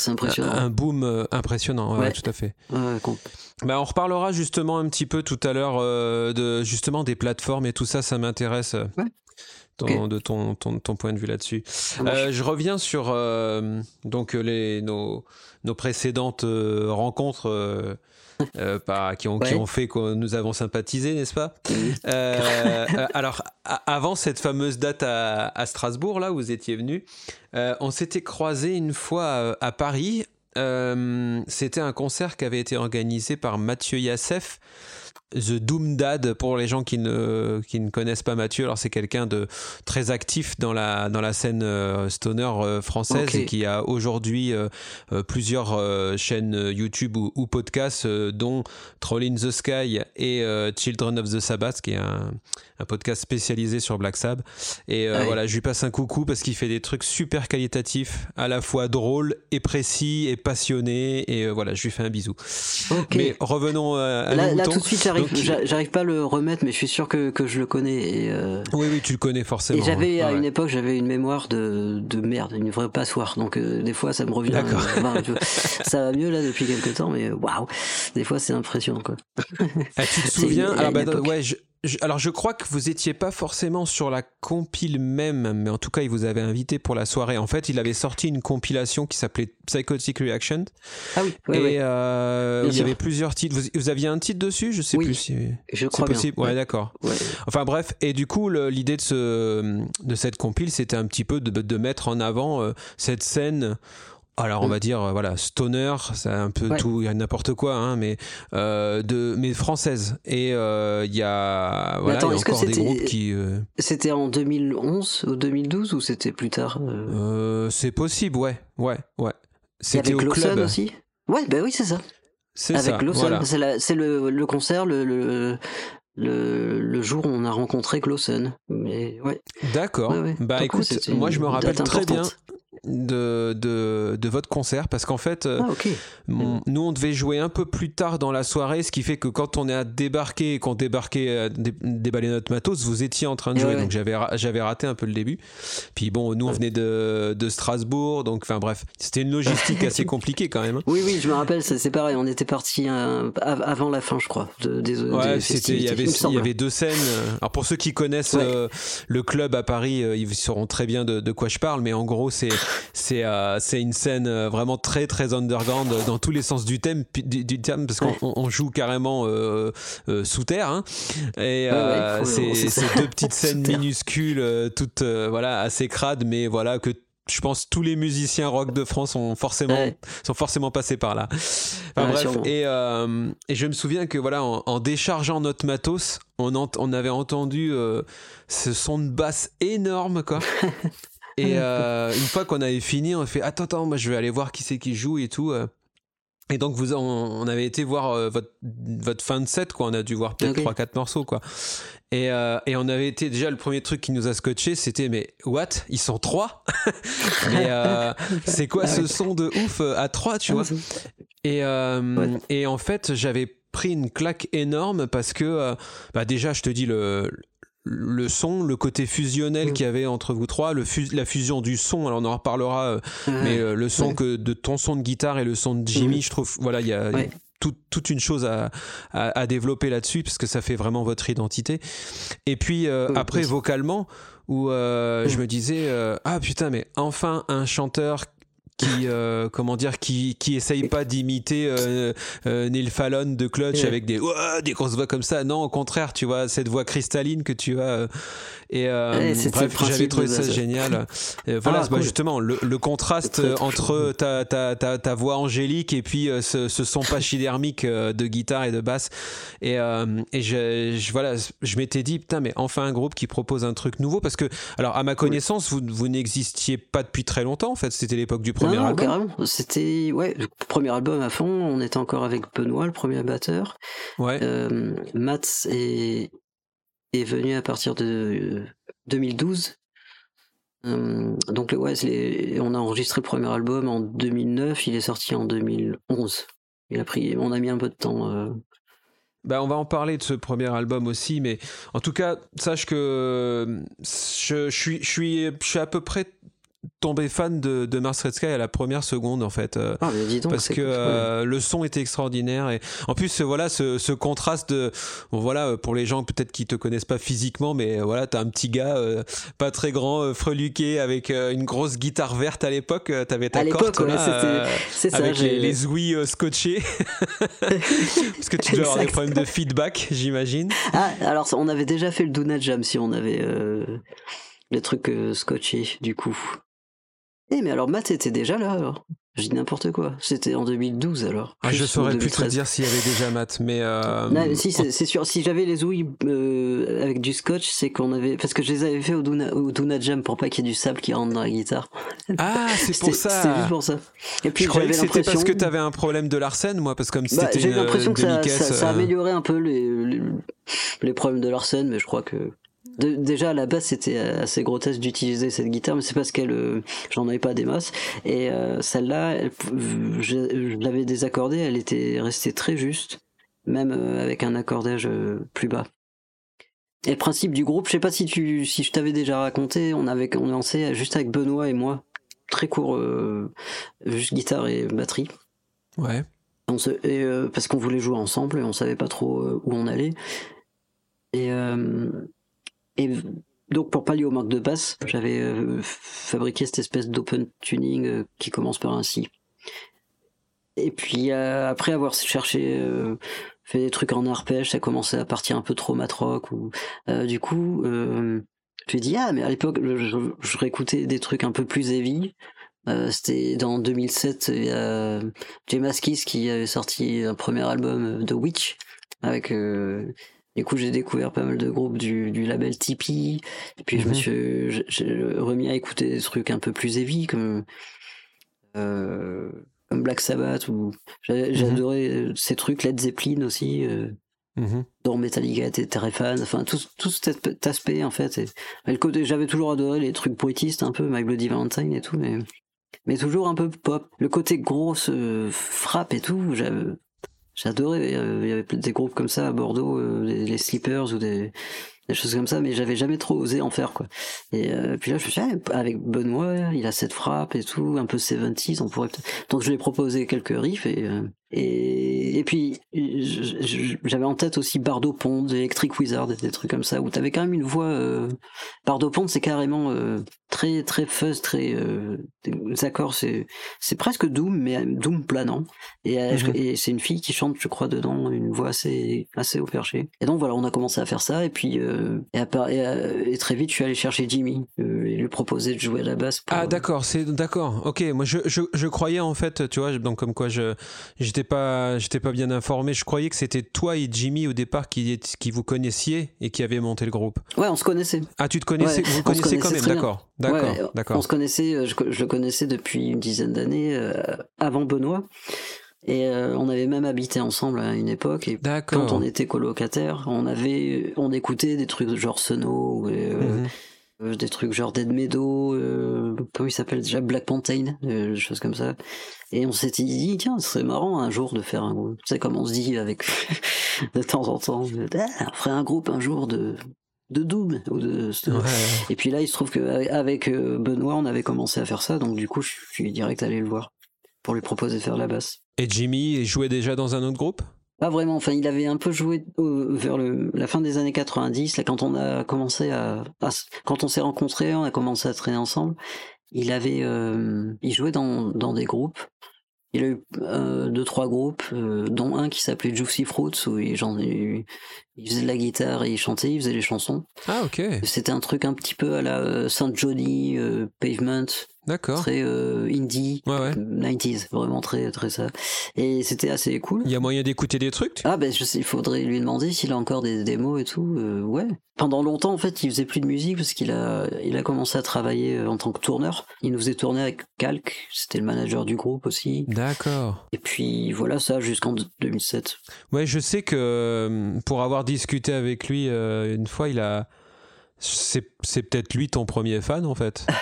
Speaker 3: impressionnant.
Speaker 1: un boom impressionnant. Ouais, tout à fait. Bah, on reparlera justement un petit peu tout à l'heure de justement des plateformes et tout ça. Ça m'intéresse. Euh, ton-. De ton, ton, ton point de vue là-dessus. Euh, je reviens sur euh, donc les nos, nos précédentes euh, rencontres euh, euh, par- qui, ont, qui
Speaker 3: Ouais.
Speaker 1: ont fait que nous avons sympathisé, n'est-ce pas? Euh, euh, Alors avant cette fameuse date à, à Strasbourg là où vous étiez venu, euh, on s'était croisé une fois euh, à Paris. Euh, C'était un concert qui avait été organisé par Mathieu Yassef. The Doom Dad pour les gens qui ne, qui ne connaissent pas Mathieu. Alors c'est quelqu'un de très actif dans la, dans la scène euh, stoner euh, française et qui a aujourd'hui euh, plusieurs chaînes YouTube ou, ou podcasts dont Troll in the Sky et Children of the Sabbath qui est un, un podcast spécialisé sur Black Sabbath. Et voilà, je lui passe un coucou parce qu'il fait des trucs super qualitatifs, à la fois drôles et précis et passionnés. Et voilà, je lui fais un bisou. Mais revenons euh, à
Speaker 3: là,
Speaker 1: nos
Speaker 3: là,
Speaker 1: moutons.
Speaker 3: tout de suite, j'arrive, j'arrive pas à le remettre, mais je suis sûr que, que je le connais. Et, euh,
Speaker 1: Oui, oui, tu le connais forcément.
Speaker 3: et j'avais,
Speaker 1: ouais.
Speaker 3: à
Speaker 1: Ouais,
Speaker 3: une époque, j'avais une mémoire de, de merde, une vraie passoire. Donc, euh, des fois, ça me revient.
Speaker 1: D'accord.
Speaker 3: euh, enfin, tu vois, ça va mieux là depuis quelques temps, mais euh, waouh! Des fois, c'est impressionnant, quoi.
Speaker 1: Ah, tu te souviens
Speaker 3: une- une
Speaker 1: bah,
Speaker 3: époque.
Speaker 1: ouais, je- alors je crois que vous étiez pas forcément sur la compile même, mais en tout cas il vous avait invité pour la soirée. En fait, il avait sorti une compilation qui s'appelait Psychotic Reaction
Speaker 3: Ah oui, ouais,
Speaker 1: et
Speaker 3: ouais,
Speaker 1: euh,
Speaker 3: Bien
Speaker 1: il y
Speaker 3: sûr.
Speaker 1: avait plusieurs titres. Vous, vous aviez un titre dessus? Je sais
Speaker 3: Oui,
Speaker 1: plus si
Speaker 3: je crois bien.
Speaker 1: possible. Ouais,
Speaker 3: Ouais,
Speaker 1: d'accord.
Speaker 3: ouais.
Speaker 1: Enfin bref, et du coup l'idée de ce de cette compile, c'était un petit peu de, de mettre en avant euh, cette scène. Alors on
Speaker 3: Mm.
Speaker 1: va dire euh, voilà stoner, c'est un peu
Speaker 3: Ouais.
Speaker 1: tout, il y a n'importe quoi, hein, mais euh, de mais française. Et euh, il y a voilà,
Speaker 3: attends,
Speaker 1: y a
Speaker 3: que
Speaker 1: encore des groupes qui. euh,
Speaker 3: C'était en 2011 ou 2012 ou c'était plus tard
Speaker 1: c'est possible, ouais, ouais, ouais. C'était
Speaker 3: Avec
Speaker 1: au
Speaker 3: Lawson
Speaker 1: club.
Speaker 3: aussi? Ouais, bah oui, c'est ça.
Speaker 1: C'est
Speaker 3: Avec
Speaker 1: ça.
Speaker 3: Lawson.
Speaker 1: Voilà.
Speaker 3: C'est le, le concert, le, le, le, le jour où on a rencontré Clausen. Mais ouais.
Speaker 1: D'accord.
Speaker 3: Ouais, ouais.
Speaker 1: Bah
Speaker 3: Donc,
Speaker 1: écoute, moi je me rappelle très bien. De, de, de votre concert parce qu'en fait. euh,
Speaker 3: Ah.
Speaker 1: Mon- nous, on devait jouer un peu plus tard dans la soirée, ce qui fait que quand on est à débarquer et qu'on débarquait, euh, dé- déballer notre matos, vous étiez en train de
Speaker 3: Et
Speaker 1: jouer,
Speaker 3: ouais, ouais.
Speaker 1: donc j'avais j'avais raté un peu le début. Puis bon, nous on venait de, de Strasbourg, donc enfin bref, c'était une logistique assez compliquée quand même. hein.
Speaker 3: Oui, oui, je me rappelle, c'est c'est pareil, on était parti avant la fin, je crois. De, des,
Speaker 1: Ouais,
Speaker 3: des
Speaker 1: c'était il y avait il y avait deux scènes. Alors pour ceux qui connaissent
Speaker 3: Ouais.
Speaker 1: euh, le club à Paris, euh, ils sauront très bien de, de quoi je parle. Mais en gros, c'est c'est euh, c'est une scène euh, vraiment très très underground euh, dans tous les sens du thème du, du terme parce qu'on on- joue carrément euh, euh, sous terre. hein. Et
Speaker 3: Ouais, ouais, faut-
Speaker 1: c'est deux petites scènes minuscules, toutes voilà assez crades, mais voilà que je pense tous les musiciens rock de France sont forcément
Speaker 3: Ouais.
Speaker 1: sont forcément passés par là. Enfin
Speaker 3: Ouais,
Speaker 1: bref,
Speaker 3: sûrement.
Speaker 1: et, euh, et je me souviens que voilà, en, en déchargeant notre matos, on, on avait entendu euh, ce son de basse énorme, quoi. Et euh, une fois qu'on avait fini, on a fait attends, attends, moi je vais aller voir qui c'est qui joue et tout. euh. Et donc vous, on, on avait été voir euh, votre, votre fin de set, quoi. On a dû voir peut-être
Speaker 3: Ok.
Speaker 1: 3-4 morceaux, quoi. Et, euh, et on avait été déjà le premier truc qui nous a scotché, c'était mais what? Ils sont trois? Mais euh, c'est quoi ce son de ouf à trois, tu vois? et, euh, et en fait, j'avais pris une claque énorme parce que, bah déjà, je te dis, le, le son, le côté fusionnel
Speaker 3: Mm.
Speaker 1: qu'il y avait entre vous trois, le la fusion du son, alors on en reparlera, euh, mais euh, le son
Speaker 3: Ouais.
Speaker 1: que de ton son de guitare et le son de Jimmy,
Speaker 3: Mhm.
Speaker 1: je trouve, voilà, il y a
Speaker 3: Ouais.
Speaker 1: tout- toute une chose à, à, à développer là-dessus parce que ça fait vraiment votre identité. Et puis euh,
Speaker 3: Oui,
Speaker 1: après, vocalement, où je me disais, ah putain, mais enfin un chanteur qui euh, comment dire qui qui essaye pas d'imiter euh, euh, Neil Fallon de Clutch
Speaker 3: Ouais.
Speaker 1: avec des Ouah des grosses voix comme ça non au contraire tu vois cette voix cristalline que tu as euh, et euh, bref j'avais trouvé ça génial Et voilà
Speaker 3: Ah,
Speaker 1: bah,
Speaker 3: cool.
Speaker 1: justement le, le contraste entre ta, ta, ta, ta voix angélique et puis euh, ce, ce son pachydermique euh, de guitare et de basse et, euh, et je, je- voilà je m'étais dit putain mais enfin un groupe qui propose un truc nouveau parce que alors à ma connaissance vous, vous n'existiez pas depuis très longtemps en fait c'était l'époque du premier
Speaker 3: non, non,
Speaker 1: album
Speaker 3: carrément. C'était ouais, le premier album à fond. On était encore avec Benoît, le premier batteur.
Speaker 1: ouais
Speaker 3: Euh, Mats est, est venu à partir de euh, 2012. Euh, donc le- ouais, les- on a enregistré le premier album en 2009. Il est sorti en 2011. Il a pris, on a mis un peu de temps. euh.
Speaker 1: Bah, on va en parler de ce premier album aussi, mais en tout cas, sache que je, je suis, je, suis, je suis à peu près tombé fan de, de Mars Red Sky à la première seconde, en fait. euh,
Speaker 3: Ah, mais dis donc,
Speaker 1: parce que euh, le son était extraordinaire et en plus voilà ce, ce contraste de bon, voilà euh, pour les gens peut-être qui te connaissent pas physiquement mais euh, voilà t'as un petit gars euh, pas très grand euh, freluqué avec euh, une grosse guitare verte à l'époque t'avais ta
Speaker 3: À
Speaker 1: corte
Speaker 3: ouais, c'est ça.
Speaker 1: avec les, les ouïes scotchées parce que tu dois avoir des problèmes de feedback j'imagine
Speaker 3: Ah, alors on avait déjà fait le Doona Jam si on avait euh, les trucs euh, scotchés du coup. Eh mais alors Matt était déjà là alors. Je dis n'importe quoi. C'était en 2012 alors.
Speaker 1: Ah, je saurais plus te
Speaker 3: 2013.
Speaker 1: dire s'il y avait déjà Matt mais euh,
Speaker 3: Non, mais si c'est c'est sûr. Si j'avais les ouïes euh, avec du scotch, c'est qu'on avait parce que je les avais fait au Doona Jam pour pas qu'il y ait du sable qui rentre dans la guitare.
Speaker 1: ah c'est pour ça
Speaker 3: c'était juste pour ça. Et puis
Speaker 1: je croyais que c'était parce que t'avais un problème de l'arsène moi parce que comme
Speaker 3: Bah,
Speaker 1: c'était
Speaker 3: j'ai l'impression que ça, ça,
Speaker 1: euh,
Speaker 3: amélioré un peu les, les, les problèmes de Larsen, mais je crois que de- déjà à la base c'était assez grotesque d'utiliser cette guitare, mais c'est parce qu'elle, euh, j'en avais pas des masses. Et euh, celle-là, elle je, je l'avais désaccordée, elle était restée très juste, même euh, avec un accordage euh, plus bas. Et le principe du groupe, je sais pas si tu, si je t'avais déjà raconté, on avait on lancé juste avec Benoît et moi, très court, euh, juste guitare et batterie.
Speaker 1: ouais
Speaker 3: On se, et, euh, parce qu'on voulait jouer ensemble et on savait pas trop euh, où on allait. Et, euh, et donc pour pallier au manque de basse, j'avais euh, fabriqué cette espèce d'open tuning euh, qui commence par un si. Et puis euh, après avoir cherché, fait des trucs en arpège, ça commençait à partir un peu trop euh, du coup, je me dit ah mais à l'époque je, je, réécoutais des trucs un peu plus heavy. C'était dans 2007, il y a Jay Maskis qui avait sorti un premier album de Witch avec du coup j'ai découvert pas mal de groupes du, du label Tipeee et puis je me
Speaker 1: Mhm.
Speaker 3: suis j'ai- remis à écouter des trucs un peu plus heavy comme euh, comme Black Sabbath ou j'ai
Speaker 1: Mhm.
Speaker 3: adoré euh, ces trucs Led Zeppelin aussi euh,
Speaker 1: Mhm.
Speaker 3: dont Metallica était très fan enfin tout, tout cet aspect en fait et, et le côté j'avais toujours adoré les trucs bruitistes un peu My Bloody Valentine et tout mais mais toujours un peu pop le côté grosse euh, frappe et tout j'avais j'adorais euh, il y avait des groupes comme ça à Bordeaux euh, les, les Sleepers ou des des choses comme ça mais j'avais jamais trop osé en faire quoi. Et euh, puis là je me suis dit ah, avec Benoît il a cette frappe et tout un peu 70s on pourrait peut-être donc je lui ai proposé quelques riffs et euh, et, et puis j'avais en tête aussi Bardo Pond Electric Wizard des trucs comme ça où t'avais quand même une voix euh, Bardo Pond c'est carrément très très fuzz très euh, des accords c'est c'est presque doom mais euh, doom planant et, euh,
Speaker 1: Mhm.
Speaker 3: et c'est une fille qui chante je crois dedans une voix assez assez haut perché et donc voilà on a commencé à faire ça et puis euh, et, à part- et, et très vite je suis allé chercher Jimmy euh, et lui proposer de jouer à la basse pour,
Speaker 1: Ah d'accord, c'est d'accord. Ok, moi je, je, je croyais en fait, tu vois, donc comme quoi je j'étais pas j'étais pas bien informé. Je croyais que c'était toi et Jimmy au départ qui qui vous connaissiez et qui avaient monté le groupe.
Speaker 3: ouais on se connaissait
Speaker 1: Ah tu te connaissais,
Speaker 3: Ouais,
Speaker 1: vous connaissez quand même, d'accord, d'accord,
Speaker 3: Ouais, on
Speaker 1: d'accord.
Speaker 3: se connaissait, euh, je, le connaissais depuis une dizaine d'années, euh, avant Benoît. Et euh, on avait même habité ensemble à une époque. Et quand on était colocataire, on avait, on écoutait des trucs genre Sono, euh, euh, des trucs genre Dead Meadow, comment il s'appelle déjà Black Mountain, des choses comme ça. Et on s'était dit tiens, ce serait marrant un jour de faire un groupe. Tu sais comme on se dit avec de temps en temps, ah, on ferait un groupe un jour de de Doom ou de
Speaker 1: Ouais.
Speaker 3: et puis là, il se trouve qu'avec euh, Benoît, on avait commencé à faire ça, donc du coup, je suis direct allé le voir pour lui proposer de faire la basse.
Speaker 1: Et Jimmy jouait déjà dans un autre groupe?
Speaker 3: Pas vraiment, enfin, il avait un peu joué euh, vers le, la fin des années 90, là, quand on a commencé à, quand on s'est rencontrés, on a commencé à traîner ensemble. il avait, euh, il jouait dans, dans des groupes. Il a eu euh, deux trois groupes, euh, dont un qui s'appelait Juicy Fruits où il, genre, il, il faisait de la guitare et il chantait, il faisait les chansons.
Speaker 1: Ah, ok.
Speaker 3: C'était un truc un petit peu à la euh, Saint Johnny, euh, Pavement,
Speaker 1: D'accord.
Speaker 3: très euh, indie,
Speaker 1: Ouais, ouais.
Speaker 3: 90s, vraiment très très ça. Et c'était assez cool.
Speaker 1: Il y a moyen d'écouter des trucs?
Speaker 3: Ah ben je sais, il faudrait lui demander s'il a encore des démos et tout. euh, ouais. Pendant longtemps en fait, il faisait plus de musique parce qu'il a il a commencé à travailler en tant que tourneur. Il nous faisait tourner avec Calc, c'était le manager du groupe aussi.
Speaker 1: D'accord.
Speaker 3: Et puis voilà ça jusqu'en 2007.
Speaker 1: Ouais, je sais que pour avoir discuté avec lui euh, une fois, il a. C'est peut-être lui ton premier fan en fait.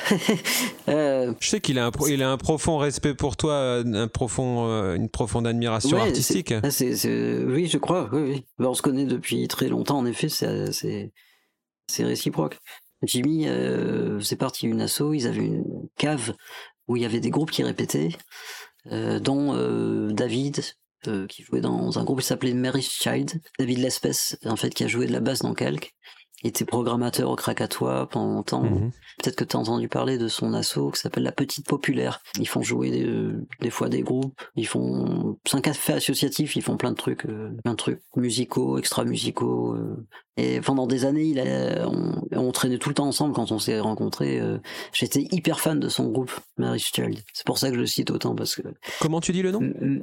Speaker 3: Euh,
Speaker 1: Je sais qu'il a un, il a un profond respect pour toi, euh, un profond, une profonde admiration
Speaker 3: ouais,
Speaker 1: artistique.
Speaker 3: ah, oui, je crois. Oui, oui. Ben, on se connaît depuis très longtemps. En effet, c'est réciproque. Jimmy, euh, c'est parti une asso. Ils avaient une cave où il y avait des groupes qui répétaient, euh, dont David. Euh, qui jouait dans un groupe qui s'appelait Mary's Child, David Lespès, en fait, qui a joué de la basse dans Calque. Il était programmateur au Krakatoa pendant longtemps.
Speaker 1: Mhm.
Speaker 3: Peut-être que tu as entendu parler de son asso qui s'appelle La Petite Populaire. Ils font jouer des, des fois des groupes, ils font c'est un café associatif, ils font plein de trucs, euh, plein de trucs musicaux, extra musicaux. euh. Et pendant des années, il a, on, on traînait tout le temps ensemble quand on s'est rencontrés. euh. J'étais hyper fan de son groupe Mary's Child. C'est pour ça que je le cite autant parce que
Speaker 1: Comment tu dis le nom?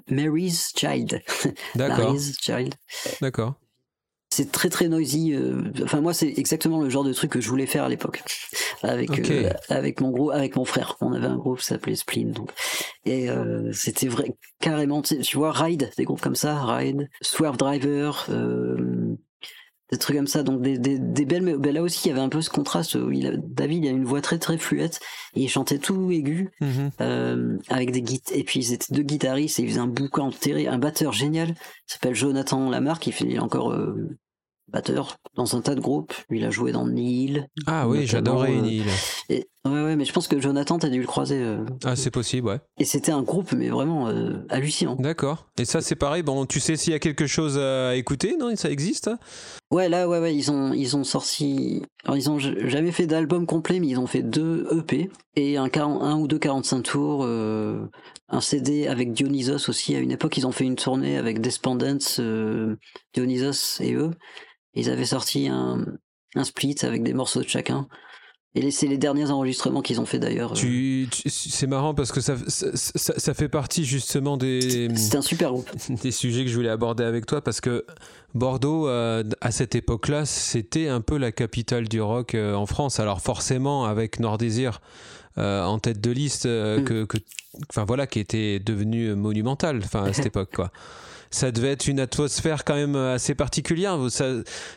Speaker 3: Mary's Child,
Speaker 1: D'accord,
Speaker 3: Mary's Child.
Speaker 1: d'accord.
Speaker 3: C'est très très noisy. euh, Enfin moi c'est exactement le genre de truc que je voulais faire à l'époque avec euh, avec mon groupe avec mon frère. On avait un groupe qui s'appelait Spleen donc et euh, c'était vrai carrément. Tu vois Ride des groupes comme ça, Ride, Swerve Driver. Euh, des trucs comme ça, donc des, des, des belles. mais ben là aussi, il y avait un peu ce contraste. où il a- David, il a une voix très très fluette et il chantait tout aigu
Speaker 1: Mhm.
Speaker 3: euh, avec des guitares. Et puis ils étaient deux guitaristes et ils faisaient un boucan terrible, un batteur génial. S'appelle Jonathan Lamarck, il fait encore euh, batteur dans un tas de groupes. Il a joué dans Neil.
Speaker 1: Ah oui, j'adorais
Speaker 3: euh. Et, ouais, ouais, mais je pense que Jonathan, t'as dû le croiser. euh.
Speaker 1: Ah, c'est possible, ouais.
Speaker 3: Et c'était un groupe, mais vraiment euh, hallucinant.
Speaker 1: D'accord. Et ça, c'est pareil. Bon, tu sais s'il y a quelque chose à écouter, non Ça existe?
Speaker 3: Ouais, là, ouais, ouais, ils ont, ils ont sorti. Alors, ils ont jamais fait d'album complet, mais ils ont fait deux EP et un, 40 un ou deux 45 tours, euh, un CD avec Dionysos aussi. À une époque, ils ont fait une tournée avec Despondence, euh, Dionysos et eux. Ils avaient sorti un, un split avec des morceaux de chacun. Et c'est les derniers enregistrements qu'ils ont fait d'ailleurs.
Speaker 1: Tu, tu- c'est marrant parce que ça, ça, ça- ça fait partie justement des,
Speaker 3: C'était un super groupe.
Speaker 1: des sujets que je voulais aborder avec toi parce que Bordeaux, euh, à cette époque-là, c'était un peu la capitale du rock euh, en France. Alors forcément, avec Nord Désir euh, en tête de liste, euh,
Speaker 3: Mm.
Speaker 1: que, que- voilà, qui était devenu monumental, à cette époque, quoi. Ça devait être une atmosphère quand même assez particulière. Ça,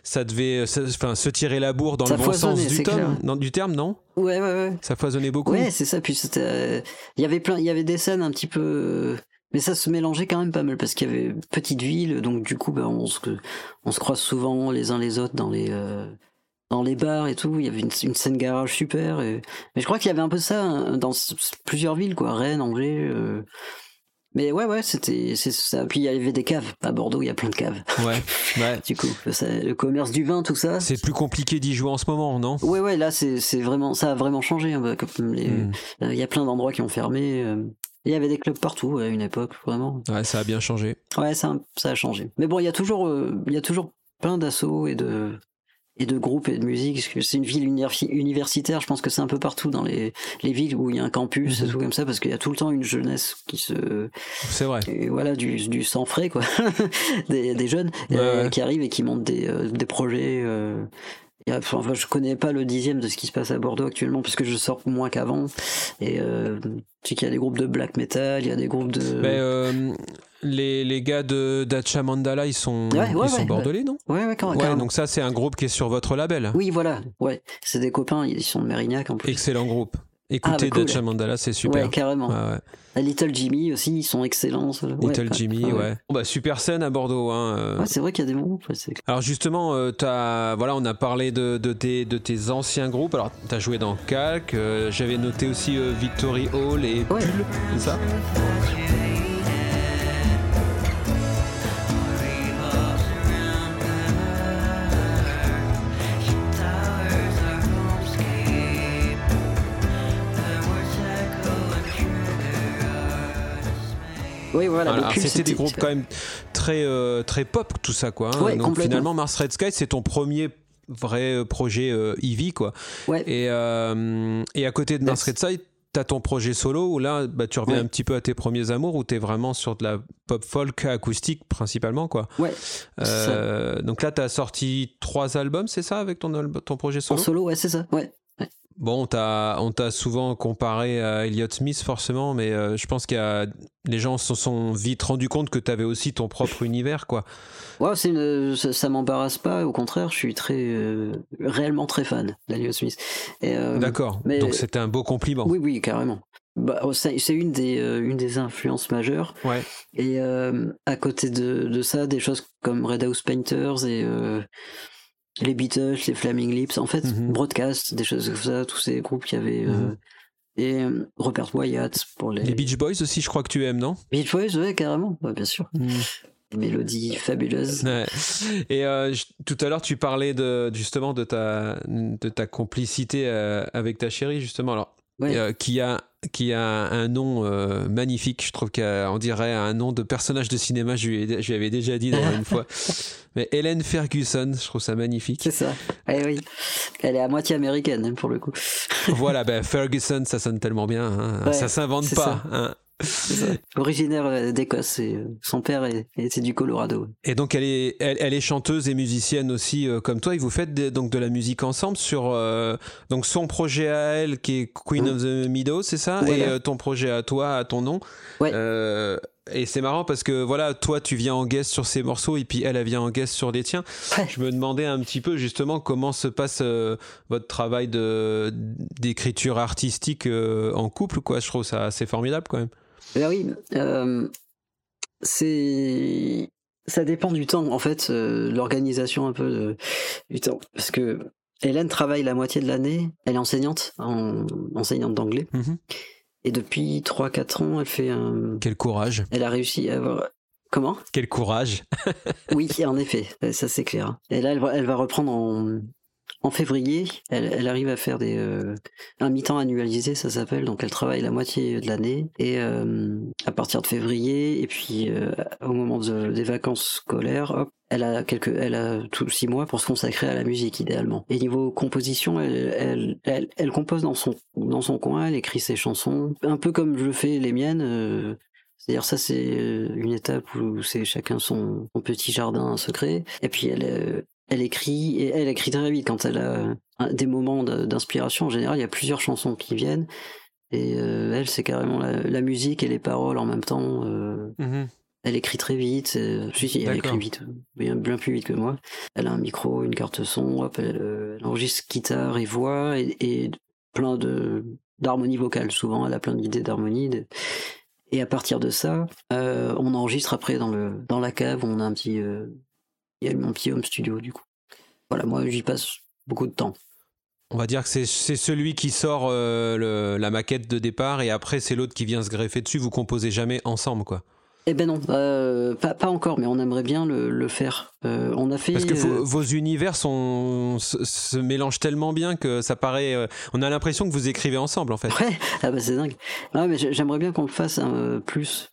Speaker 1: ça devait, ça- enfin, se tirer la bourre dans
Speaker 3: Ça
Speaker 1: le bon sens du, terme, non, du terme, non?
Speaker 3: Ouais, ouais, ouais.
Speaker 1: Ça foisonnait beaucoup.
Speaker 3: Ouais, c'est ça. Puis c'était, euh, il y avait plein, il y avait des scènes un petit peu, euh, mais ça se mélangeait quand même pas mal parce qu'il y avait petite ville, donc du coup, ben, on se, on se croise souvent les uns les autres dans les, euh, dans les bars et tout. Il y avait une, une scène garage super. et- mais je crois qu'il y avait un peu ça hein, dans plusieurs villes, quoi, Rennes, Angers. euh. Mais ouais, ouais, c'était, c'est ça. Puis il y avait des caves. À Bordeaux, il y a plein de caves.
Speaker 1: Ouais, ouais.
Speaker 3: Du coup, ça- le commerce du vin, tout ça.
Speaker 1: C'est plus compliqué d'y jouer en ce moment, non?
Speaker 3: Ouais, ouais, là, c'est c'est vraiment, ça a vraiment changé. hein, bah,
Speaker 1: Hmm.
Speaker 3: euh, Il y a plein d'endroits qui ont fermé. euh, Il y avait des clubs partout à une époque, vraiment.
Speaker 1: Ouais, ça a bien changé.
Speaker 3: Ouais, ça, ça a changé. Mais bon, il y a toujours, euh, il y a toujours plein d'assauts et de et de groupes et de musique. parce que C'est une ville universi- universitaire. Je pense que c'est un peu partout dans les, les villes où il y a un campus
Speaker 1: Mhm.
Speaker 3: et tout comme ça, parce qu'il y a tout le temps une jeunesse qui se,
Speaker 1: C'est vrai.
Speaker 3: et voilà, du, du sang frais, quoi, des, des jeunes
Speaker 1: Ouais,
Speaker 3: euh,
Speaker 1: ouais.
Speaker 3: qui arrivent et qui montent des, euh, des projets. euh, enfin, je connais pas le dixième de ce qui se passe à Bordeaux actuellement parce que je sors moins qu'avant. Et euh, tu sais qu'il y a des groupes de black metal, il y a des groupes de.
Speaker 1: Mais euh, les, les gars de Dacha Mandala, ils sont,
Speaker 3: Ouais, ouais,
Speaker 1: ils sont bordelais, non?
Speaker 3: Ouais, ouais, quand carrément.
Speaker 1: donc ça, c'est un groupe qui est sur votre label.
Speaker 3: Oui, voilà, ouais. C'est des copains, ils sont de Mérignac en plus.
Speaker 1: Excellent groupe. Écoutez
Speaker 3: Ah, bah, cool.
Speaker 1: Dacha Mandala, c'est super.
Speaker 3: Ouais, carrément.
Speaker 1: Ouais, ouais.
Speaker 3: La Little Jimmy aussi, ils sont excellents.
Speaker 1: Little
Speaker 3: ouais,
Speaker 1: Jimmy, ouais. Bon, bah, super scène à Bordeaux. Hein. euh.
Speaker 3: Ouais, c'est vrai qu'il y a des bons groupes. ouais, c'est-
Speaker 1: Alors justement, euh, t'as- voilà, on a parlé de, de tes, de tes anciens groupes. Alors, tu as joué dans Calc, euh, j'avais noté aussi euh, Victory Hall et
Speaker 3: Ouais.
Speaker 1: Pull, c'est ça?
Speaker 3: Oui, voilà.
Speaker 1: C'était des groupes quand même très, euh, très pop, tout ça, quoi. hein.
Speaker 3: Ouais,
Speaker 1: Donc finalement, Mars Red Sky, c'est ton premier vrai euh, projet euh, Eevee, quoi.
Speaker 3: Ouais.
Speaker 1: Et, euh, et à côté de Mars Red Sky, t'as ton projet solo où là, bah, tu reviens
Speaker 3: Ouais.
Speaker 1: un petit peu à tes premiers amours, où t'es vraiment sur de la pop folk acoustique principalement, quoi.
Speaker 3: Ouais.
Speaker 1: Euh, donc là, t'as sorti trois albums, c'est ça, avec ton, ton projet
Speaker 3: En
Speaker 1: solo
Speaker 3: solo, ouais, c'est ça. Ouais.
Speaker 1: Bon, on t'a, souvent comparé à Elliott Smith, forcément, mais euh, je pense a, les gens se sont vite rendus compte que t'avais aussi ton propre univers, quoi.
Speaker 3: Ouais, une- ça, ça m'embarrasse pas. Au contraire, je suis très euh, réellement très fan d'Elliott Smith. Euh,
Speaker 1: D'accord. Donc c'était un beau compliment.
Speaker 3: Oui, oui, carrément. Bah, oh, c'est une des une des influences majeures.
Speaker 1: Ouais.
Speaker 3: Et à côté de, de ça, des choses comme Red House Painters et les Beatles, les Flaming Lips, en fait,
Speaker 1: Mhm.
Speaker 3: Broadcast, des choses comme ça, tous ces groupes qui avaient.
Speaker 1: Mhm.
Speaker 3: et euh, Robert Wyatt pour les.
Speaker 1: Les Beach Boys aussi, je crois que tu aimes, non?
Speaker 3: Beach Boys, ouais, carrément, ouais, bien sûr. Des mélodies fabuleuses.
Speaker 1: Ouais. Et euh, je- tout à l'heure, tu parlais de, justement de ta, de ta complicité euh, avec ta chérie, justement. Alors,
Speaker 3: Ouais.
Speaker 1: euh, qui a qui a un nom euh, magnifique. Je trouve qu'on dirait un nom de personnage de cinéma. Je lui, ai- je lui avais déjà dit une fois. Mais Hélène Ferguson, je trouve ça magnifique.
Speaker 3: C'est ça. Eh oui. Elle est à moitié américaine, hein, pour le coup.
Speaker 1: voilà, ben Ferguson, ça sonne tellement bien. hein.
Speaker 3: Ouais,
Speaker 1: ça s'invente pas. hein.
Speaker 3: C'est ça. Originaire euh, d'Écosse. et, euh, son père est, était du Colorado.
Speaker 1: Et donc elle est, elle, elle est chanteuse et musicienne aussi euh, comme toi. Et vous faites des- donc de la musique ensemble sur euh, donc son projet à elle qui est Queen of the Meadow, c'est ça?
Speaker 3: Voilà.
Speaker 1: Et euh, ton projet à toi, à ton nom?
Speaker 3: Ouais.
Speaker 1: Et c'est marrant parce que voilà, toi tu viens en guest sur ces morceaux et puis elle, elle vient en guest sur les tiens.
Speaker 3: Ouais.
Speaker 1: Je me demandais un petit peu justement comment se passe euh, votre travail de d'écriture artistique euh, en couple quoi. Je trouve ça assez formidable quand même.
Speaker 3: Ben oui, euh, c'est ça dépend du temps en fait, l'organisation un peu de- du temps, parce que Hélène travaille la moitié de l'année, elle est enseignante, en, enseignante d'anglais,
Speaker 1: Mhm.
Speaker 3: Et depuis 3-4 ans, elle fait un,
Speaker 1: Quel courage,
Speaker 3: elle a réussi à avoir comment?
Speaker 1: Quel courage.
Speaker 3: Oui, en effet, ça c'est clair. Et là, elle va, elle va reprendre en, en février. Elle, elle arrive à faire des, euh, un mi-temps annualisé, ça s'appelle. Donc elle travaille la moitié de l'année. Et euh, à partir de février, et puis euh, au moment de- des vacances scolaires, hop, elle a quelques, elle a six mois pour se consacrer à la musique idéalement. Et niveau composition, elle, elle, elle, elle compose dans son, dans son coin, elle écrit ses chansons, un peu comme je fais les miennes. euh, c'est-à-dire ça c'est euh, une étape où c'est chacun son, son petit jardin secret. Et puis elle, euh, elle écrit et elle écrit très vite quand elle a un- des moments d'inspiration. En général, il y a plusieurs chansons qui viennent. Et euh, elle, c'est carrément la, la musique et les paroles en même temps. euh,
Speaker 1: Mhm.
Speaker 3: elle écrit très vite. euh, si, si, elle écrit vite, bien, bien plus vite que moi. Elle a un micro, une carte son, hop, elle, euh, elle enregistre guitare et voix et, et plein de d'harmonie vocale. Souvent, elle a plein d'idées d'harmonie. de- Et à partir de ça, euh, on enregistre après dans le dans la cave. On a un petit, euh, il y a mon petit home studio du coup. Voilà, moi j'y passe beaucoup de temps.
Speaker 1: On va dire que c'est celui qui sort euh, le- la maquette de départ et après c'est l'autre qui vient se greffer dessus. Vous composez jamais ensemble, quoi.
Speaker 3: Eh ben non, euh, pas, pas encore, mais on aimerait bien le, le faire. Euh, on a fait.
Speaker 1: Parce que vos, vos univers sont, se, se mélangent tellement bien que ça paraît. on a l'impression que vous écrivez ensemble, en fait.
Speaker 3: Ouais, ah bah c'est dingue. Non, mais j'ai- j'aimerais bien qu'on le fasse un plus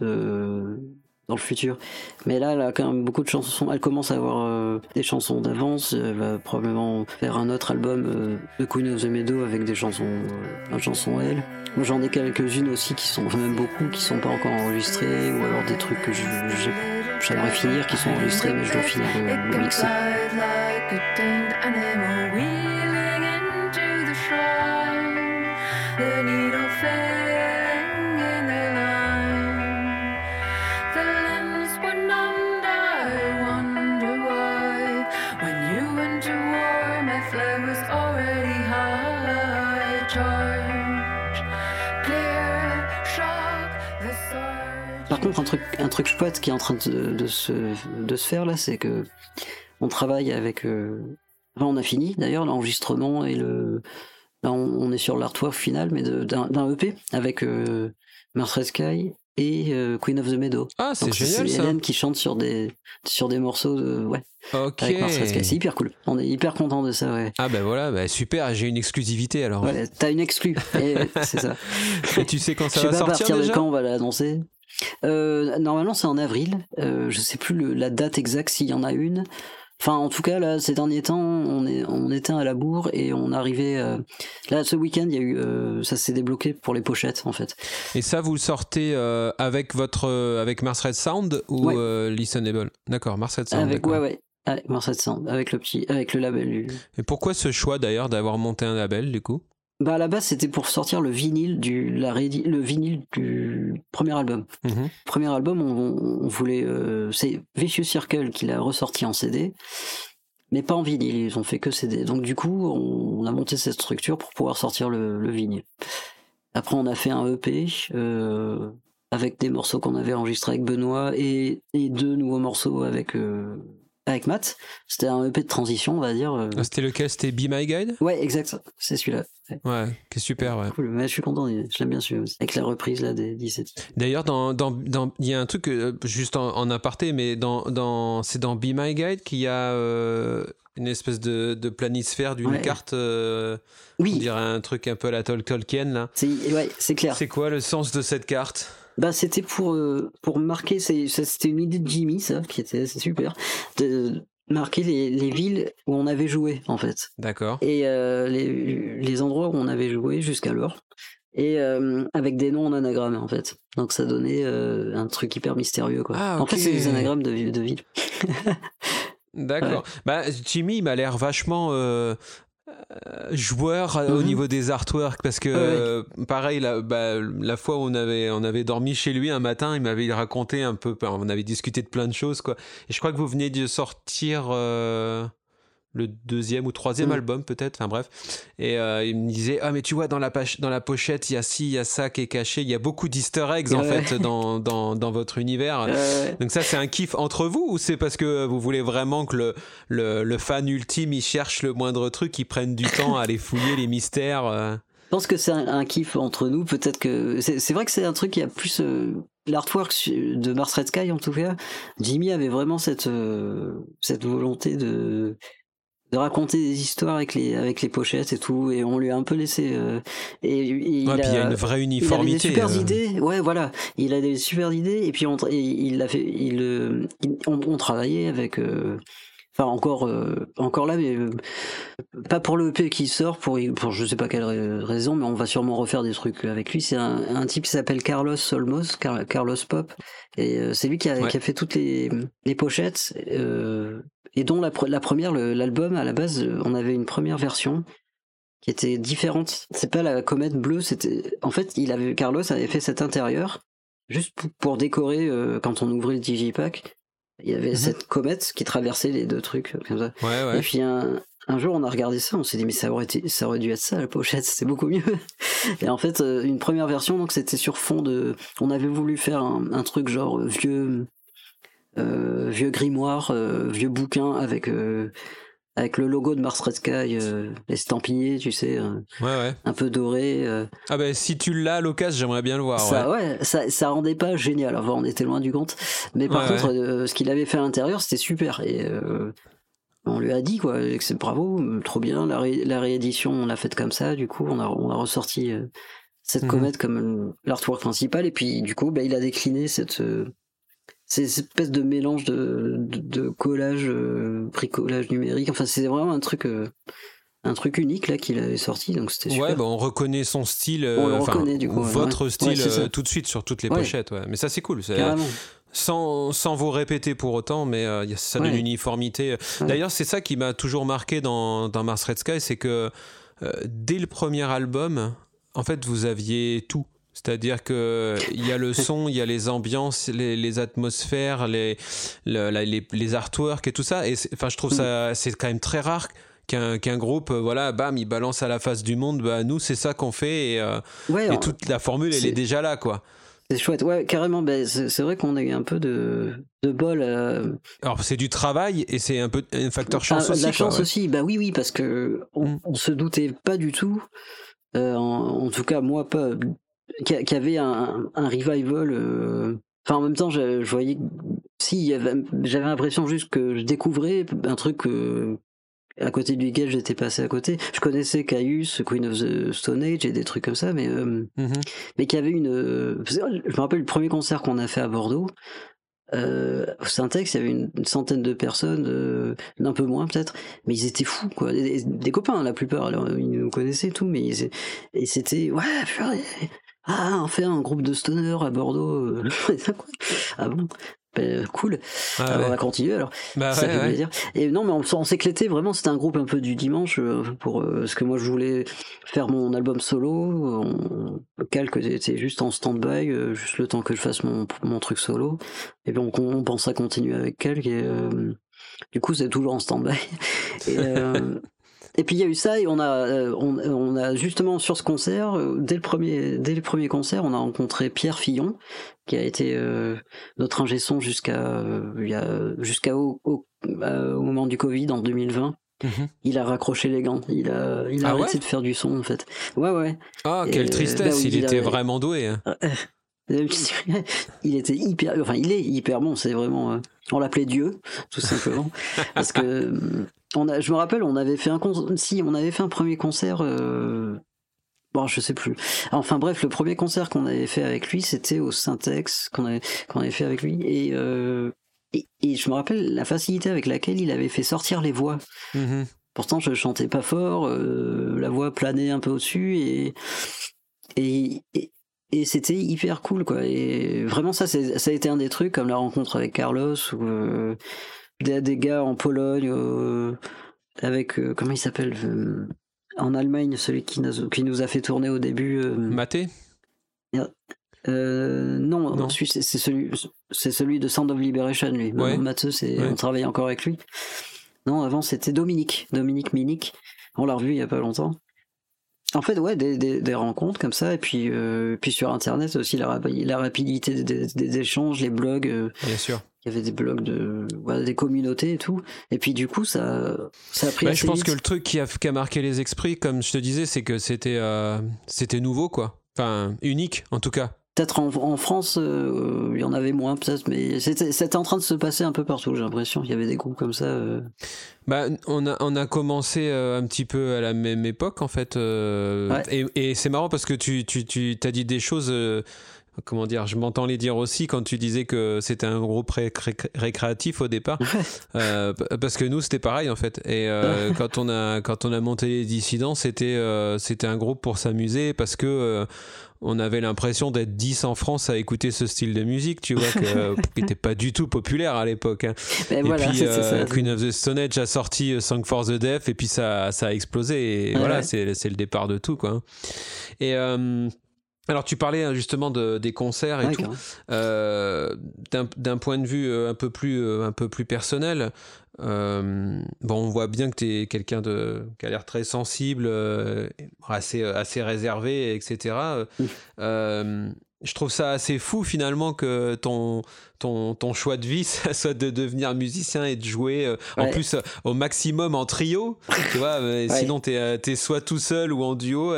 Speaker 3: dans le futur. Mais là, a quand même beaucoup de chansons. Elle commence à avoir euh, des chansons d'avance. Elle va probablement faire un autre album euh, de Queen of the Meadow avec des chansons, euh, de chansons elle. J'en ai quelques-unes aussi qui sont, même beaucoup, qui sont pas encore enregistrées, ou alors des trucs que j'aimerais finir, qui sont enregistrés, mais je dois finir de
Speaker 4: can
Speaker 3: mixer. Contre, un truc, un truc chouette qui est en train de, de se, de se faire là, c'est que on travaille avec. euh, Enfin, on a fini d'ailleurs l'enregistrement et le. Là, on, on est sur l'artwork final, mais de- d'un EP avec euh, Mars Sky et euh, Queen of the Meadow.
Speaker 1: Ah, c'est génial ça.
Speaker 3: Hélène qui chante sur des sur des morceaux de, ouais
Speaker 1: Ok.
Speaker 3: avec Mars. C'est hyper cool. On est hyper content de ça. Ouais.
Speaker 1: Ah, ben voilà, bah, super, j'ai une exclusivité alors.
Speaker 3: Ouais, T'as une exclue. C'est ça.
Speaker 1: Et tu sais quand
Speaker 3: Je
Speaker 1: ça
Speaker 3: sais
Speaker 1: va
Speaker 3: pas à
Speaker 1: sortir
Speaker 3: partir de
Speaker 1: déjà?
Speaker 3: quand on va l'annoncer. Euh, normalement, c'est en avril. Euh, je sais plus le- la date exacte s'il y en a une. Enfin, en tout cas, là, ces derniers temps, on, est, on était à la bourre et on arrivait. euh, Là, ce week-end, il y a eu, euh, ça s'est débloqué pour les pochettes, en fait.
Speaker 1: Et ça, vous le sortez euh, avec votre avec Mars Red Sound ou
Speaker 3: Ouais.
Speaker 1: Listenable D'accord, Mars Red Sound.
Speaker 3: Avec, ouais, ouais. Avec Mars 700, avec le petit, avec le label.
Speaker 1: Et pourquoi ce choix d'ailleurs d'avoir monté un label du coup?
Speaker 3: Bah à la base c'était pour sortir le vinyle du la le vinyle du premier album.
Speaker 1: Mhm.
Speaker 3: Premier album on, on voulait euh, c'est Vicious Circle qui l'a ressorti en CD mais pas en vinyle, ils ont fait que CD. Donc du coup on, on a monté cette structure pour pouvoir sortir le, le vinyle. Après on a fait un EP euh, avec des morceaux qu'on avait enregistrés avec Benoît et, et deux nouveaux morceaux avec euh, avec Matt. C'était un EP de transition on va dire. euh.
Speaker 1: Ah, C'était lequel? C'était Be My Guide?
Speaker 3: Ouais exact, c'est celui-là. Ouais.
Speaker 1: Ouais, qui est super, ouais.
Speaker 3: Cool, mais je suis content, je l'aime bien celui-là aussi. Avec la reprise là des 17
Speaker 1: D'ailleurs, dans, dans, dans- il y a un truc, euh, juste en, en aparté, mais dans, dans, c'est dans Be My Guide qu'il y a euh, une espèce de, de planisphère d'une
Speaker 3: Ouais.
Speaker 1: carte, euh, on
Speaker 3: Oui,
Speaker 1: dirait un truc un peu à la Tol- Tolkien, là.
Speaker 3: c'est ouais, c'est clair.
Speaker 1: C'est quoi le sens de cette carte?
Speaker 3: Bah, c'était pour, euh, pour marquer, c'était une idée de Jimmy, ça, qui était super, de marquer les, les villes où on avait joué, en fait.
Speaker 1: D'accord.
Speaker 3: Et euh, les, les endroits où on avait joué jusqu'alors. Et euh, avec des noms en anagramme, en fait. Donc ça donnait un truc hyper mystérieux, quoi.
Speaker 1: Ah,
Speaker 3: En fait, c'est des anagrammes de, vi- de villes.
Speaker 1: D'accord. Bah, Jimmy, il m'a l'air vachement euh, joueur euh, au
Speaker 3: Mhm.
Speaker 1: niveau des artworks parce que,
Speaker 3: ouais.
Speaker 1: euh, pareil, la, bah, la fois où on avait, on avait dormi chez lui un matin, il m'avait raconté un peu, on avait discuté de plein de choses, quoi. Et je crois que vous venez de sortir euh, le deuxième ou troisième
Speaker 3: Mhm.
Speaker 1: album, peut-être, enfin bref. Et euh, il me disait, ah, mais tu vois, dans la, dans la pochette, il y a ci, il y a ça qui est caché, il y a beaucoup d'easter eggs, en fait, dans, dans, dans votre univers. Donc ça, c'est un kiff entre vous ou c'est parce que vous voulez vraiment que le, le, le fan ultime, il cherche le moindre truc, il prenne du temps à aller fouiller les mystères euh
Speaker 3: Je pense que c'est un, un kiff entre nous. Peut-être que c'est vrai que c'est un truc qui a plus euh, l'artwork de Mars Red Sky en tout cas. Jimmy avait vraiment cette euh, cette volonté de de raconter des histoires avec les avec les pochettes et tout et on lui a un peu laissé euh, et, et il
Speaker 1: y a une
Speaker 3: a- il avait des super
Speaker 1: euh.
Speaker 3: idées, ouais, voilà. Il a des super idées et puis on, et il a fait, il, euh, il- on, on travaillait avec, euh, enfin encore, euh, encore là, mais euh, pas pour le EP qui sort, pour, pour je sais pas quelle ra- raison, mais on va sûrement refaire des trucs avec lui. C'est un, un type qui s'appelle Carlos Solmos, Car- Carlos Pop, et euh, c'est lui qui a,
Speaker 1: Ouais.
Speaker 3: qui a fait toutes les, les pochettes. euh, et dont la, la première, l'album, à la base, euh, on avait une première version qui était différente. C'est pas la comète bleue, c'était. En fait, il avait Carlos avait fait cet intérieur juste pour, pour décorer euh, quand on ouvrait le digipack. Il y avait
Speaker 1: Mhm.
Speaker 3: cette comète qui traversait les deux trucs euh, comme ça.
Speaker 1: Ouais,
Speaker 3: Et puis un, un jour, on a regardé ça, on s'est dit mais ça aurait été, ça aurait dû être ça la pochette, c'était beaucoup mieux. Et en fait, euh, une première version, donc c'était sur fond de, on avait voulu faire un, un truc genre euh, vieux, euh, vieux grimoire, euh, vieux bouquin avec euh, avec le logo de Mars Red Sky euh, estampillé, tu sais, euh,
Speaker 1: Ouais, ouais.
Speaker 3: un peu doré. euh.
Speaker 1: Ah ben si tu l'as à l'occasion, j'aimerais bien le voir.
Speaker 3: ça,
Speaker 1: ouais.
Speaker 3: ouais, ça, ça rendait pas génial. Enfin, on était loin du compte. Mais par contre, ce qu'il avait fait à l'intérieur, c'était super. Et on lui a dit quoi, c'est bravo, trop bien. La, ré- la réédition, on l'a faite comme ça. Du coup, on a, on a ressorti cette
Speaker 1: Mhm.
Speaker 3: comète comme l'artwork principal. Et puis, du coup, bah, il a décliné cette euh, cette espèce de mélange de, de, de collage, euh, bricolage numérique. Enfin, c'est vraiment un truc. euh, un truc unique là qu'il avait sorti donc c'était super
Speaker 1: Ouais, bah, on reconnaît son style, euh,
Speaker 3: On le
Speaker 1: enfin,
Speaker 3: reconnaît, du coup,
Speaker 1: votre
Speaker 3: Ouais,
Speaker 1: style
Speaker 3: c'est
Speaker 1: euh, tout de suite sur toutes les
Speaker 3: Ouais.
Speaker 1: pochettes. Mais ça c'est cool. c'est- sans, sans vous répéter pour autant, mais euh, ça donne
Speaker 3: Ouais.
Speaker 1: une uniformité.
Speaker 3: Ouais.
Speaker 1: D'ailleurs, c'est ça qui m'a toujours marqué dans, dans Mars Red Sky, c'est que euh, dès le premier album, en fait, vous aviez tout. C'est-à-dire que il y a le son, il y a les ambiances, les, les atmosphères, les, le- la- les, les artworks et tout ça. Et enfin, je trouve ça, c'est quand même très rare qu'un qu'un groupe, euh, voilà, bam, il balance à la face du monde. Bah, nous, c'est ça qu'on fait et, euh,
Speaker 3: ouais
Speaker 1: et
Speaker 3: alors,
Speaker 1: toute la formule, elle est déjà là, quoi.
Speaker 3: C'est chouette, ouais, carrément. Ben, c'est vrai qu'on a eu un peu de, de bol. euh,
Speaker 1: Alors, c'est du travail et c'est un peu un facteur chance
Speaker 3: ah,
Speaker 1: aussi.
Speaker 3: La
Speaker 1: quoi,
Speaker 3: chance
Speaker 1: ouais.
Speaker 3: aussi, bah oui, oui, parce que on,
Speaker 1: Mm.
Speaker 3: on se doutait pas du tout, euh, en, en tout cas moi pas, y avait un, un revival. euh, Enfin, en même temps, je, je voyais, si, j'avais l'impression juste que je découvrais un truc euh, à côté duquel j'étais passé à côté. Je connaissais Caius, Queen of the Stone Age et des trucs comme ça, mais euh,
Speaker 1: Mhm.
Speaker 3: mais qu'il y avait une. Je me rappelle le premier concert qu'on a fait à Bordeaux. Euh, au Syntex, il y avait une, une centaine de personnes, euh, un peu moins peut-être, mais ils étaient fous quoi. Des, des copains la plupart, alors, ils nous connaissaient et tout, mais ils- et c'était ouais, purée. Ah, on fait un groupe de stoner à Bordeaux. euh, ah bon, Ben, cool.
Speaker 1: Ah
Speaker 3: Alors, on
Speaker 1: ouais.
Speaker 3: va continuer alors.
Speaker 1: Bah
Speaker 3: ça
Speaker 1: ouais, ouais.
Speaker 3: dire. Et non, mais on, on s'éclatait vraiment. C'était un groupe un peu du dimanche euh, pour euh, ce que moi je voulais faire mon album solo. On, calque était juste en stand-by, euh, juste le temps que je fasse mon, mon truc solo. Et puis on, on pense à continuer avec calque. Et euh, du coup, c'est toujours en stand-by. Et, euh, et puis il y a eu ça et on a, euh, on, on a justement sur ce concert, euh, dès le premier, dès le premier concert, on a rencontré Pierre Fillon, qui a été euh, notre ingé son jusqu'à jusqu'à au, au, au moment du Covid en 2020.
Speaker 1: Mhm.
Speaker 3: Il a raccroché les gants. Il a, il a
Speaker 1: Ah
Speaker 3: arrêté
Speaker 1: ouais?
Speaker 3: de faire du son en fait. Ouais ouais.
Speaker 1: Ah,
Speaker 3: Et,
Speaker 1: quelle
Speaker 3: bah
Speaker 1: tristesse,
Speaker 3: oui,
Speaker 1: il
Speaker 3: il
Speaker 1: était vraiment doué. hein.
Speaker 3: Il était hyper, enfin il est hyper bon. C'est vraiment, euh, on l'appelait Dieu tout simplement parce que euh, on a, je me rappelle, on avait fait un si on avait fait un premier concert. Euh, Bon, je sais plus. Enfin bref, le premier concert qu'on avait fait avec lui, c'était au Syntex qu'on avait, qu'on avait fait avec lui. Et, euh, et, et je me rappelle la facilité avec laquelle il avait fait sortir les voix.
Speaker 1: Mhm.
Speaker 3: Pourtant, je chantais pas fort, euh, la voix planait un peu au-dessus et et, et, et c'était hyper cool quoi. Et vraiment ça, c'est, ça a été un des trucs comme la rencontre avec Carlos ou euh, des, des gars en Pologne euh, avec euh, comment il s'appelle en Allemagne, celui qui nous, qui nous a fait tourner au début.
Speaker 1: Maté
Speaker 3: non,
Speaker 1: Non.
Speaker 3: c'est celui, c'est celui de Sound of Liberation, lui.
Speaker 1: Ouais.
Speaker 3: C'est,
Speaker 1: Ouais.
Speaker 3: on travaille encore avec lui. Non, avant c'était Dominique, Dominique Minic. On l'a revu il y a pas longtemps. En fait, ouais, des, des, des rencontres comme ça, et puis, euh, puis sur Internet aussi, la, rapi- la rapidité des, des- échanges, les blogs, euh,
Speaker 1: Bien sûr.
Speaker 3: il y avait des blogs de, des communautés et tout. Et puis du coup, ça, ça a pris
Speaker 1: Bah, je pense
Speaker 3: vite.
Speaker 1: que le truc qui a, qui a marqué les esprits, comme je te disais, c'est que c'était euh, c'était nouveau, quoi. Enfin, unique, en tout cas.
Speaker 3: Peut-être en, en France, euh, il y en avait moins, peut-être, mais c'était en train de se passer un peu partout, j'ai l'impression. Il y avait des groupes comme ça. euh.
Speaker 1: Bah, on a, on a commencé euh, un petit peu à la même époque, en fait. euh,
Speaker 3: Ouais.
Speaker 1: Et, et c'est marrant parce que tu, tu, tu as dit des choses. comment dire Je m'entends les dire aussi quand tu disais que c'était un groupe ré- ré- récréatif au départ. Euh, parce que nous, c'était pareil, en fait. Et euh, quand, on a, quand on a monté les dissidents, c'était euh, c'était un groupe pour s'amuser parce que. On avait l'impression d'être 10 en France à écouter ce style de musique, tu vois, que- qui n'était pas du tout populaire à l'époque. hein.
Speaker 3: Mais
Speaker 1: Et
Speaker 3: voilà,
Speaker 1: puis
Speaker 3: c'est
Speaker 1: euh,
Speaker 3: ça.
Speaker 1: Queen of the Stone Age a sorti euh, Song for the Deaf et puis ça, ça a explosé et voilà
Speaker 3: ouais.
Speaker 1: c'est le départ de tout quoi. Et euh, alors tu parlais hein, justement de, des concerts et
Speaker 3: Ouais,
Speaker 1: tout. Euh, D'un point de vue euh, un peu plus euh, un peu plus personnel, euh, bon on voit bien que tu es quelqu'un de qui a l'air très sensible, euh, assez assez réservé, etc. Je trouve ça assez fou finalement que ton, ton, ton choix de vie, ça soit de devenir musicien et de jouer euh, en plus euh, au maximum en trio, tu vois, euh,
Speaker 3: Ouais.
Speaker 1: sinon t'es t'es soit tout seul ou en duo,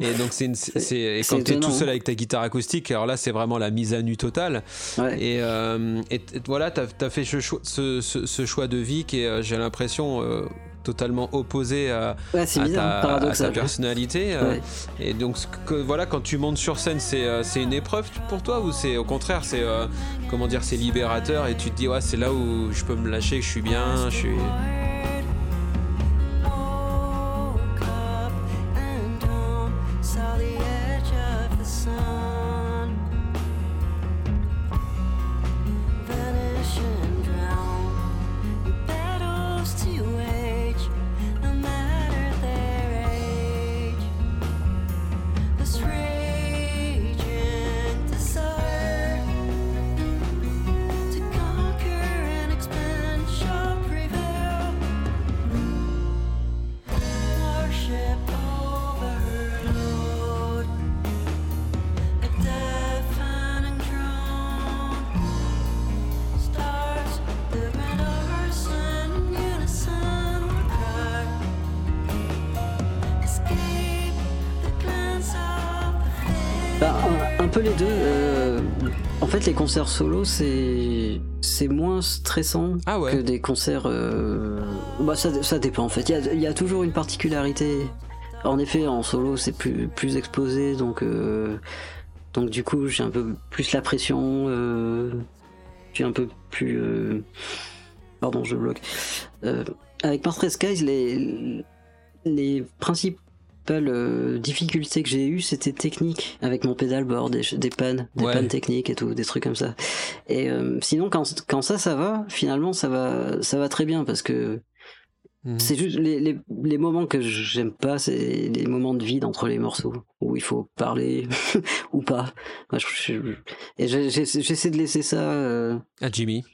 Speaker 1: et donc c'est et quand t'es tout seul avec ta guitare acoustique, alors là c'est vraiment la mise à nu totale,
Speaker 3: Ouais.
Speaker 1: et, euh, et voilà, t'as as fait ce choix, ce, ce- choix de vie qui est, j'ai l'impression, totalement opposé à,
Speaker 3: Ouais, c'est
Speaker 1: à
Speaker 3: bizarre,
Speaker 1: ta, à ta
Speaker 3: paradoxal.
Speaker 1: personnalité. euh,
Speaker 3: Ouais.
Speaker 1: et donc, que, voilà, quand tu montes sur scène, c'est euh, c'est une épreuve pour toi ou c'est au contraire, c'est euh, comment dire, c'est libérateur et tu te dis, ouais, c'est là où je peux me lâcher, que je suis bien, je suis.
Speaker 3: Peu les deux. euh, en fait, les concerts solo, c'est c'est moins stressant
Speaker 1: Ah ouais.
Speaker 3: que des concerts. euh, Bah, ça, ça dépend en fait. Il y a, il y a toujours une particularité. En effet, en solo, c'est plus plus exposé, donc euh, donc du coup, j'ai un peu plus la pression. Euh... J'ai un peu plus. Pardon, je bloque. Avec Mars Red Skies, les les principales euh, difficultés que j'ai eues, c'était technique, avec mon pédalboard, des, des pannes, des
Speaker 1: Ouais.
Speaker 3: pannes techniques et tout, des trucs comme ça. Et euh, sinon, quand, quand ça, ça va, finalement, ça va, ça va très bien parce que
Speaker 1: Mhm.
Speaker 3: c'est juste les, les, les moments que j'aime pas, c'est les moments de vide entre les morceaux où il faut parler ou pas. Et j'essaie de laisser ça. euh,
Speaker 1: À Jimmy.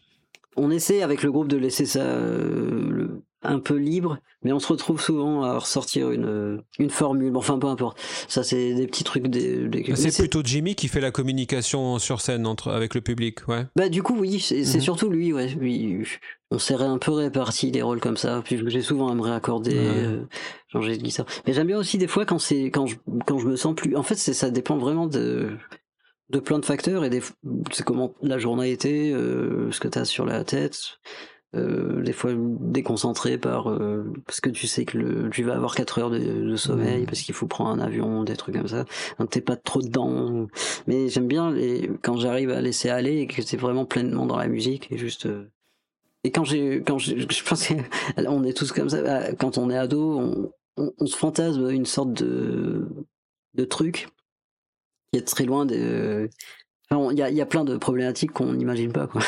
Speaker 3: on essaie avec le groupe de laisser ça euh, le- un peu libre, mais on se retrouve souvent à ressortir une, une formule. Bon, Enfin, peu importe. Ça, c'est des petits trucs. Des, des-
Speaker 1: C'est plutôt Jimmy qui fait la communication sur scène entre, avec le public, ouais.
Speaker 3: Bah, du coup, oui, c'est
Speaker 1: Mhm.
Speaker 3: surtout lui, ouais. Lui, on s'est un peu réparti les rôles comme ça. Puis j'ai souvent à me réaccorder,
Speaker 1: Ouais.
Speaker 3: euh, changer de guitare. Mais j'aime bien aussi des fois quand c'est quand je, quand je me sens plus. En fait, ça dépend vraiment de de plein de facteurs et des c'est comment la journée a été, euh, ce que t'as sur la tête. Euh, des fois déconcentré par euh, parce que tu sais que le, tu vas avoir 4 heures de, de sommeil
Speaker 1: Mhm.
Speaker 3: parce qu'il faut prendre un avion des trucs comme ça donc t'es pas trop dedans mais j'aime bien les, quand j'arrive à laisser aller et que c'est vraiment pleinement dans la musique et juste euh, et quand j'ai quand je pense qu'on est tous comme ça euh, quand on est ado on, on, on se fantasme une sorte de de truc qui est très loin de il y y a plein de problématiques qu'on n'imagine pas quoi.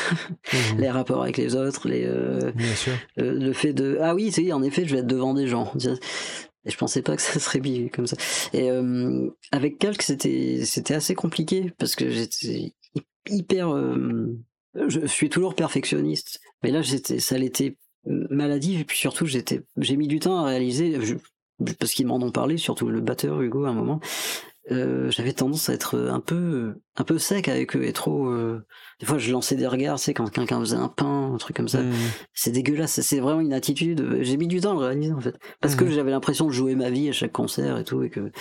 Speaker 1: Mhm.
Speaker 3: les rapports avec les autres les euh,
Speaker 1: Bien sûr.
Speaker 3: le, le fait de ah oui c'est en effet je vais être devant des gens. Et je pensais pas que ça serait bien comme ça. Et euh, avec Calque c'était c'était assez compliqué parce que j'étais hy- hyper euh, je suis toujours perfectionniste. Mais là j'étais ça l'était maladif et puis surtout j'étais j'ai mis du temps à réaliser je- parce qu'ils m'en ont parlé surtout le batteur Hugo à un moment. euh, j'avais tendance à être un peu un peu sec avec eux et trop euh, des fois je lançais des regards tu sais quand quelqu'un faisait un pain un truc comme ça
Speaker 1: Mhm.
Speaker 3: c'est dégueulasse, c'est vraiment une attitude. J'ai mis du temps à le réaliser en fait. Parce que
Speaker 1: Mhm.
Speaker 3: j'avais l'impression de jouer ma vie à chaque concert et tout. Et que, et,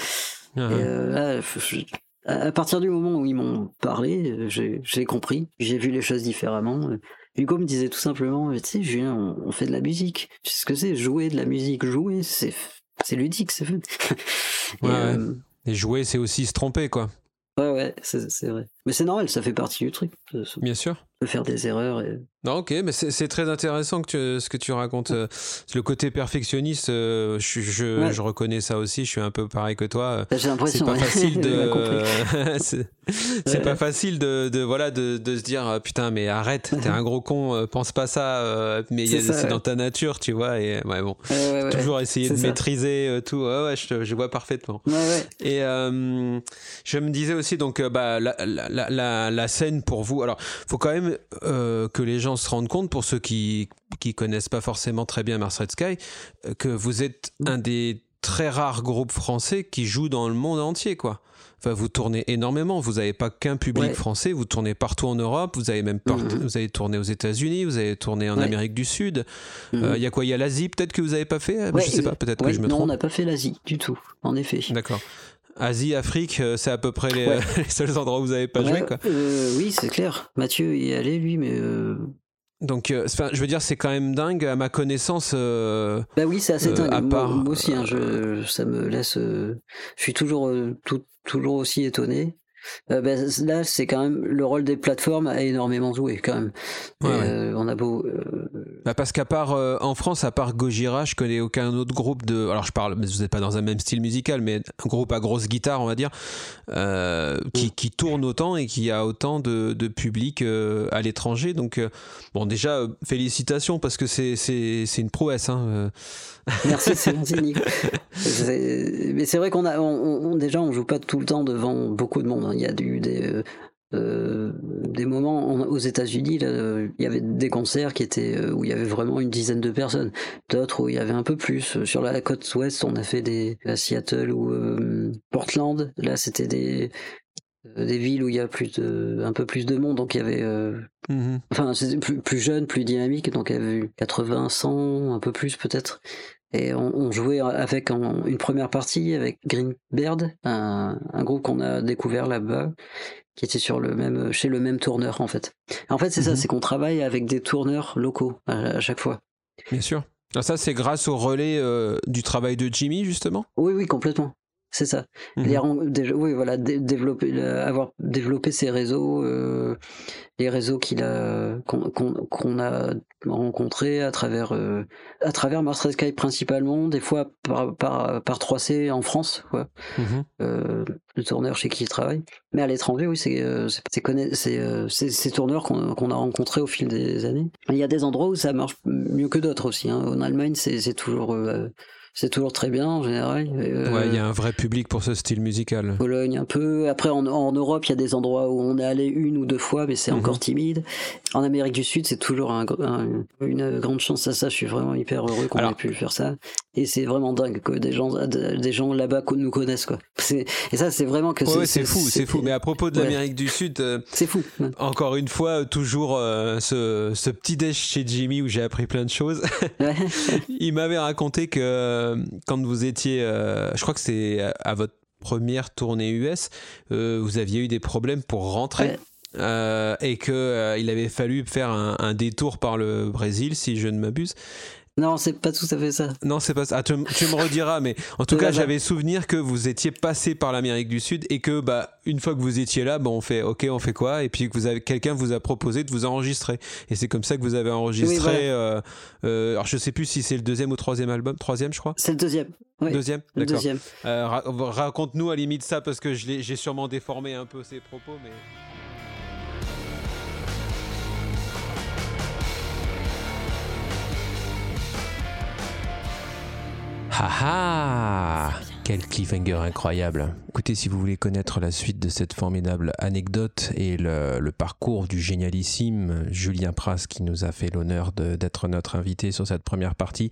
Speaker 1: Ah,
Speaker 3: euh, là, je- à partir du moment où ils m'ont parlé, euh, j'ai compris, j'ai vu les choses différemment. Hugo me disait tout simplement, tu sais, Julien, on, on fait de la musique. Tu sais ce que c'est Jouer de la musique, jouer, c'est c'est ludique, c'est fun. Et,
Speaker 1: Ouais,
Speaker 3: euh,
Speaker 1: Et jouer, c'est aussi se tromper, quoi.
Speaker 3: ouais, ouais, c'est vrai. Mais c'est normal, ça fait partie du truc.
Speaker 1: Bien sûr.
Speaker 3: Peut faire des erreurs. Et...
Speaker 1: Non, ok, mais c'est c'est très intéressant que tu- ce que tu racontes. euh, Le côté perfectionniste, euh, je, je,
Speaker 3: Ouais.
Speaker 1: je reconnais ça aussi. Je suis un peu pareil que toi. euh,
Speaker 3: Bah, J'ai
Speaker 1: C'est
Speaker 3: l'impression.
Speaker 1: pas
Speaker 3: ouais.
Speaker 1: facile de. c'est c'est
Speaker 3: Ouais.
Speaker 1: pas facile de, de voilà de, de se dire euh, putain mais arrête t'es un gros con pense pas ça euh, mais
Speaker 3: C'est
Speaker 1: c'est dans ta nature tu vois et ouais bon toujours essayer
Speaker 3: c'est
Speaker 1: de
Speaker 3: ça.
Speaker 1: maîtriser tout ouais je, je vois parfaitement et je me disais aussi donc bah la, la- la scène pour vous alors faut quand même euh, que les gens se rendent compte pour ceux qui qui connaissent pas forcément très bien Mars Red Sky euh, que vous êtes un des très rares groupes français qui jouent dans le monde entier quoi Enfin, vous tournez énormément. Vous n'avez pas qu'un public
Speaker 3: Ouais.
Speaker 1: français. Vous tournez partout en Europe. Vous avez même
Speaker 3: Mhm.
Speaker 1: vous avez tourné aux États-Unis. Vous avez tourné en
Speaker 3: Ouais.
Speaker 1: Amérique du Sud.
Speaker 3: Mhm.
Speaker 1: Euh, Il y a quoi? Il y a l'Asie peut-être que vous n'avez pas fait?
Speaker 3: Ouais,
Speaker 1: je sais pas. Peut-être que je me
Speaker 3: non, on
Speaker 1: trompe.
Speaker 3: n'a pas fait l'Asie du tout, en effet.
Speaker 1: D'accord. Asie, Afrique, euh, c'est à peu près les,
Speaker 3: Ouais.
Speaker 1: les seuls endroits où vous n'avez pas joué. Quoi.
Speaker 3: euh, oui, c'est clair. Mathieu y est allé, lui, mais. euh,
Speaker 1: Donc, euh, je veux dire, c'est quand même dingue. À ma connaissance,
Speaker 3: Bah oui, c'est assez dingue.
Speaker 1: à
Speaker 3: Moi-
Speaker 1: part-
Speaker 3: Moi, aussi, hein, je, ça me laisse. Je suis toujours, tout- toujours aussi étonné. Euh, bah, là, c'est quand même le rôle des plateformes a énormément joué quand même. Et,
Speaker 1: Ouais, ouais.
Speaker 3: euh, on a beau. euh,
Speaker 1: bah, parce qu'à part euh, en France, à part Gojira, je connais aucun autre groupe de. Alors, je parle, mais vous n'êtes pas dans un même style musical, mais un groupe à grosse guitare, on va dire, euh, qui,
Speaker 3: Mm.
Speaker 1: qui tourne autant et qui a autant de, de public euh, à l'étranger. Donc, euh, bon, déjà, euh, félicitations parce que c'est c'est c'est une prouesse. Hein, euh.
Speaker 3: Merci, c'est Mais c'est vrai qu'on a, on, on- déjà, on joue pas tout le temps devant beaucoup de monde. hein. Il y a eu des, euh, des moments en- aux États-Unis, euh, il y avait des concerts qui étaient euh, où il y avait vraiment une dizaine de personnes. D'autres où il y avait un peu plus. Sur la côte ouest, on a fait des à Seattle ou euh, Portland. Là, c'était des des villes où il y a plus de, un peu plus de monde, donc il y avait euh,
Speaker 1: Mhm.
Speaker 3: enfin c'était plus, plus jeune, plus dynamique, donc il y avait eu 80, 100, un peu plus peut-être. Et on, on jouait avec en- une première partie avec Greenbird, un, un groupe qu'on a découvert là-bas, qui était sur le même, chez le même tourneur en fait. En fait, c'est
Speaker 1: Mhm.
Speaker 3: ça, c'est qu'on travaille avec des tourneurs locaux à, à chaque fois.
Speaker 1: Bien sûr. Ah, ça, c'est grâce au relais euh, du travail de Jimmy, justement?
Speaker 3: Oui, oui, complètement. C'est ça.
Speaker 1: Mhm.
Speaker 3: Les oui, voilà, dé- développer, le- avoir développé ces réseaux, euh, les réseaux qu'il a, qu'on a rencontrés à travers, euh, à travers Mars Red Sky principalement, des fois par, par, par 3C en France, quoi, euh, le tourneur chez qui il travaille. Mais à l'étranger, oui, c'est euh, euh, ces tourneurs qu'on a rencontrés au fil des années. Il y a des endroits où ça marche mieux que d'autres aussi. hein. En Allemagne, c'est toujours, euh, c'est toujours très bien en général. Euh,
Speaker 1: Ouais, il y a un vrai public pour ce style musical.
Speaker 3: Pologne un peu. Après, en, en Europe, il y a des endroits où on est allé une ou deux fois, mais c'est
Speaker 1: Mhm.
Speaker 3: encore timide. En Amérique du Sud, c'est toujours un, gr- un- une grande chance à ça. Je suis vraiment hyper heureux qu'on ait pu faire ça. Et c'est vraiment dingue que des gens, des gens là-bas qu'on nous connaissent, quoi. Et ça, c'est vraiment que
Speaker 1: Ouais, c'est fou, c'est fou. Mais à propos de
Speaker 3: Ouais.
Speaker 1: l'Amérique du Sud, euh,
Speaker 3: C'est fou. ouais.
Speaker 1: encore une fois, toujours euh, ce, ce petit déj chez Jimmy où j'ai appris plein de choses. Il m'avait raconté que euh, quand vous étiez, euh, je crois que c'est à, votre première tournée US, euh, vous aviez eu des problèmes pour rentrer.
Speaker 3: Ouais.
Speaker 1: euh, et que euh, il avait fallu faire un, un détour par le Brésil, si je ne m'abuse.
Speaker 3: Non, c'est pas tout à fait ça.
Speaker 1: Non, c'est pas ça. Ah, tu, tu me rediras, mais en tout cas, j'avais souvenir que vous étiez passé par l'Amérique du Sud et que, bah, une fois que vous étiez là, bah, on fait, ok, on fait quoi? Et puis que vous avez quelqu'un vous a proposé de vous enregistrer. Et c'est comme ça que vous avez enregistré.
Speaker 3: Oui, voilà.
Speaker 1: euh, euh, alors, je sais plus si c'est le deuxième ou troisième album. Troisième, je crois?
Speaker 3: C'est le deuxième. Oui,
Speaker 1: Deuxième?
Speaker 3: le deuxième.
Speaker 1: Euh, ra- Raconte-nous à la limite ça parce que j'ai sûrement déformé un peu ses propos, mais. Haha Quel cliffhanger incroyable. Écoutez, si vous voulez connaître la suite de cette formidable anecdote et le, parcours du génialissime Julien Pras qui nous a fait l'honneur d'être notre invité sur cette première partie,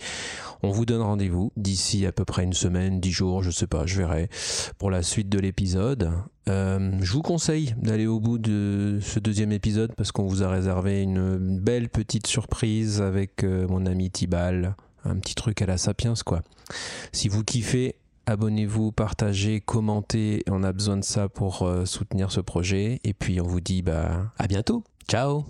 Speaker 1: on vous donne rendez-vous d'ici à peu près une semaine, dix jours, je sais pas, je verrai, pour la suite de l'épisode. Euh, je vous conseille d'aller au bout de ce deuxième épisode parce qu'on vous a réservé une belle petite surprise avec euh, mon ami Tibal. Un petit truc à la Sapiens, quoi. Si vous kiffez, abonnez-vous, partagez, commentez. On a besoin de ça pour euh, soutenir ce projet. Et puis on vous dit bah, à bientôt. Ciao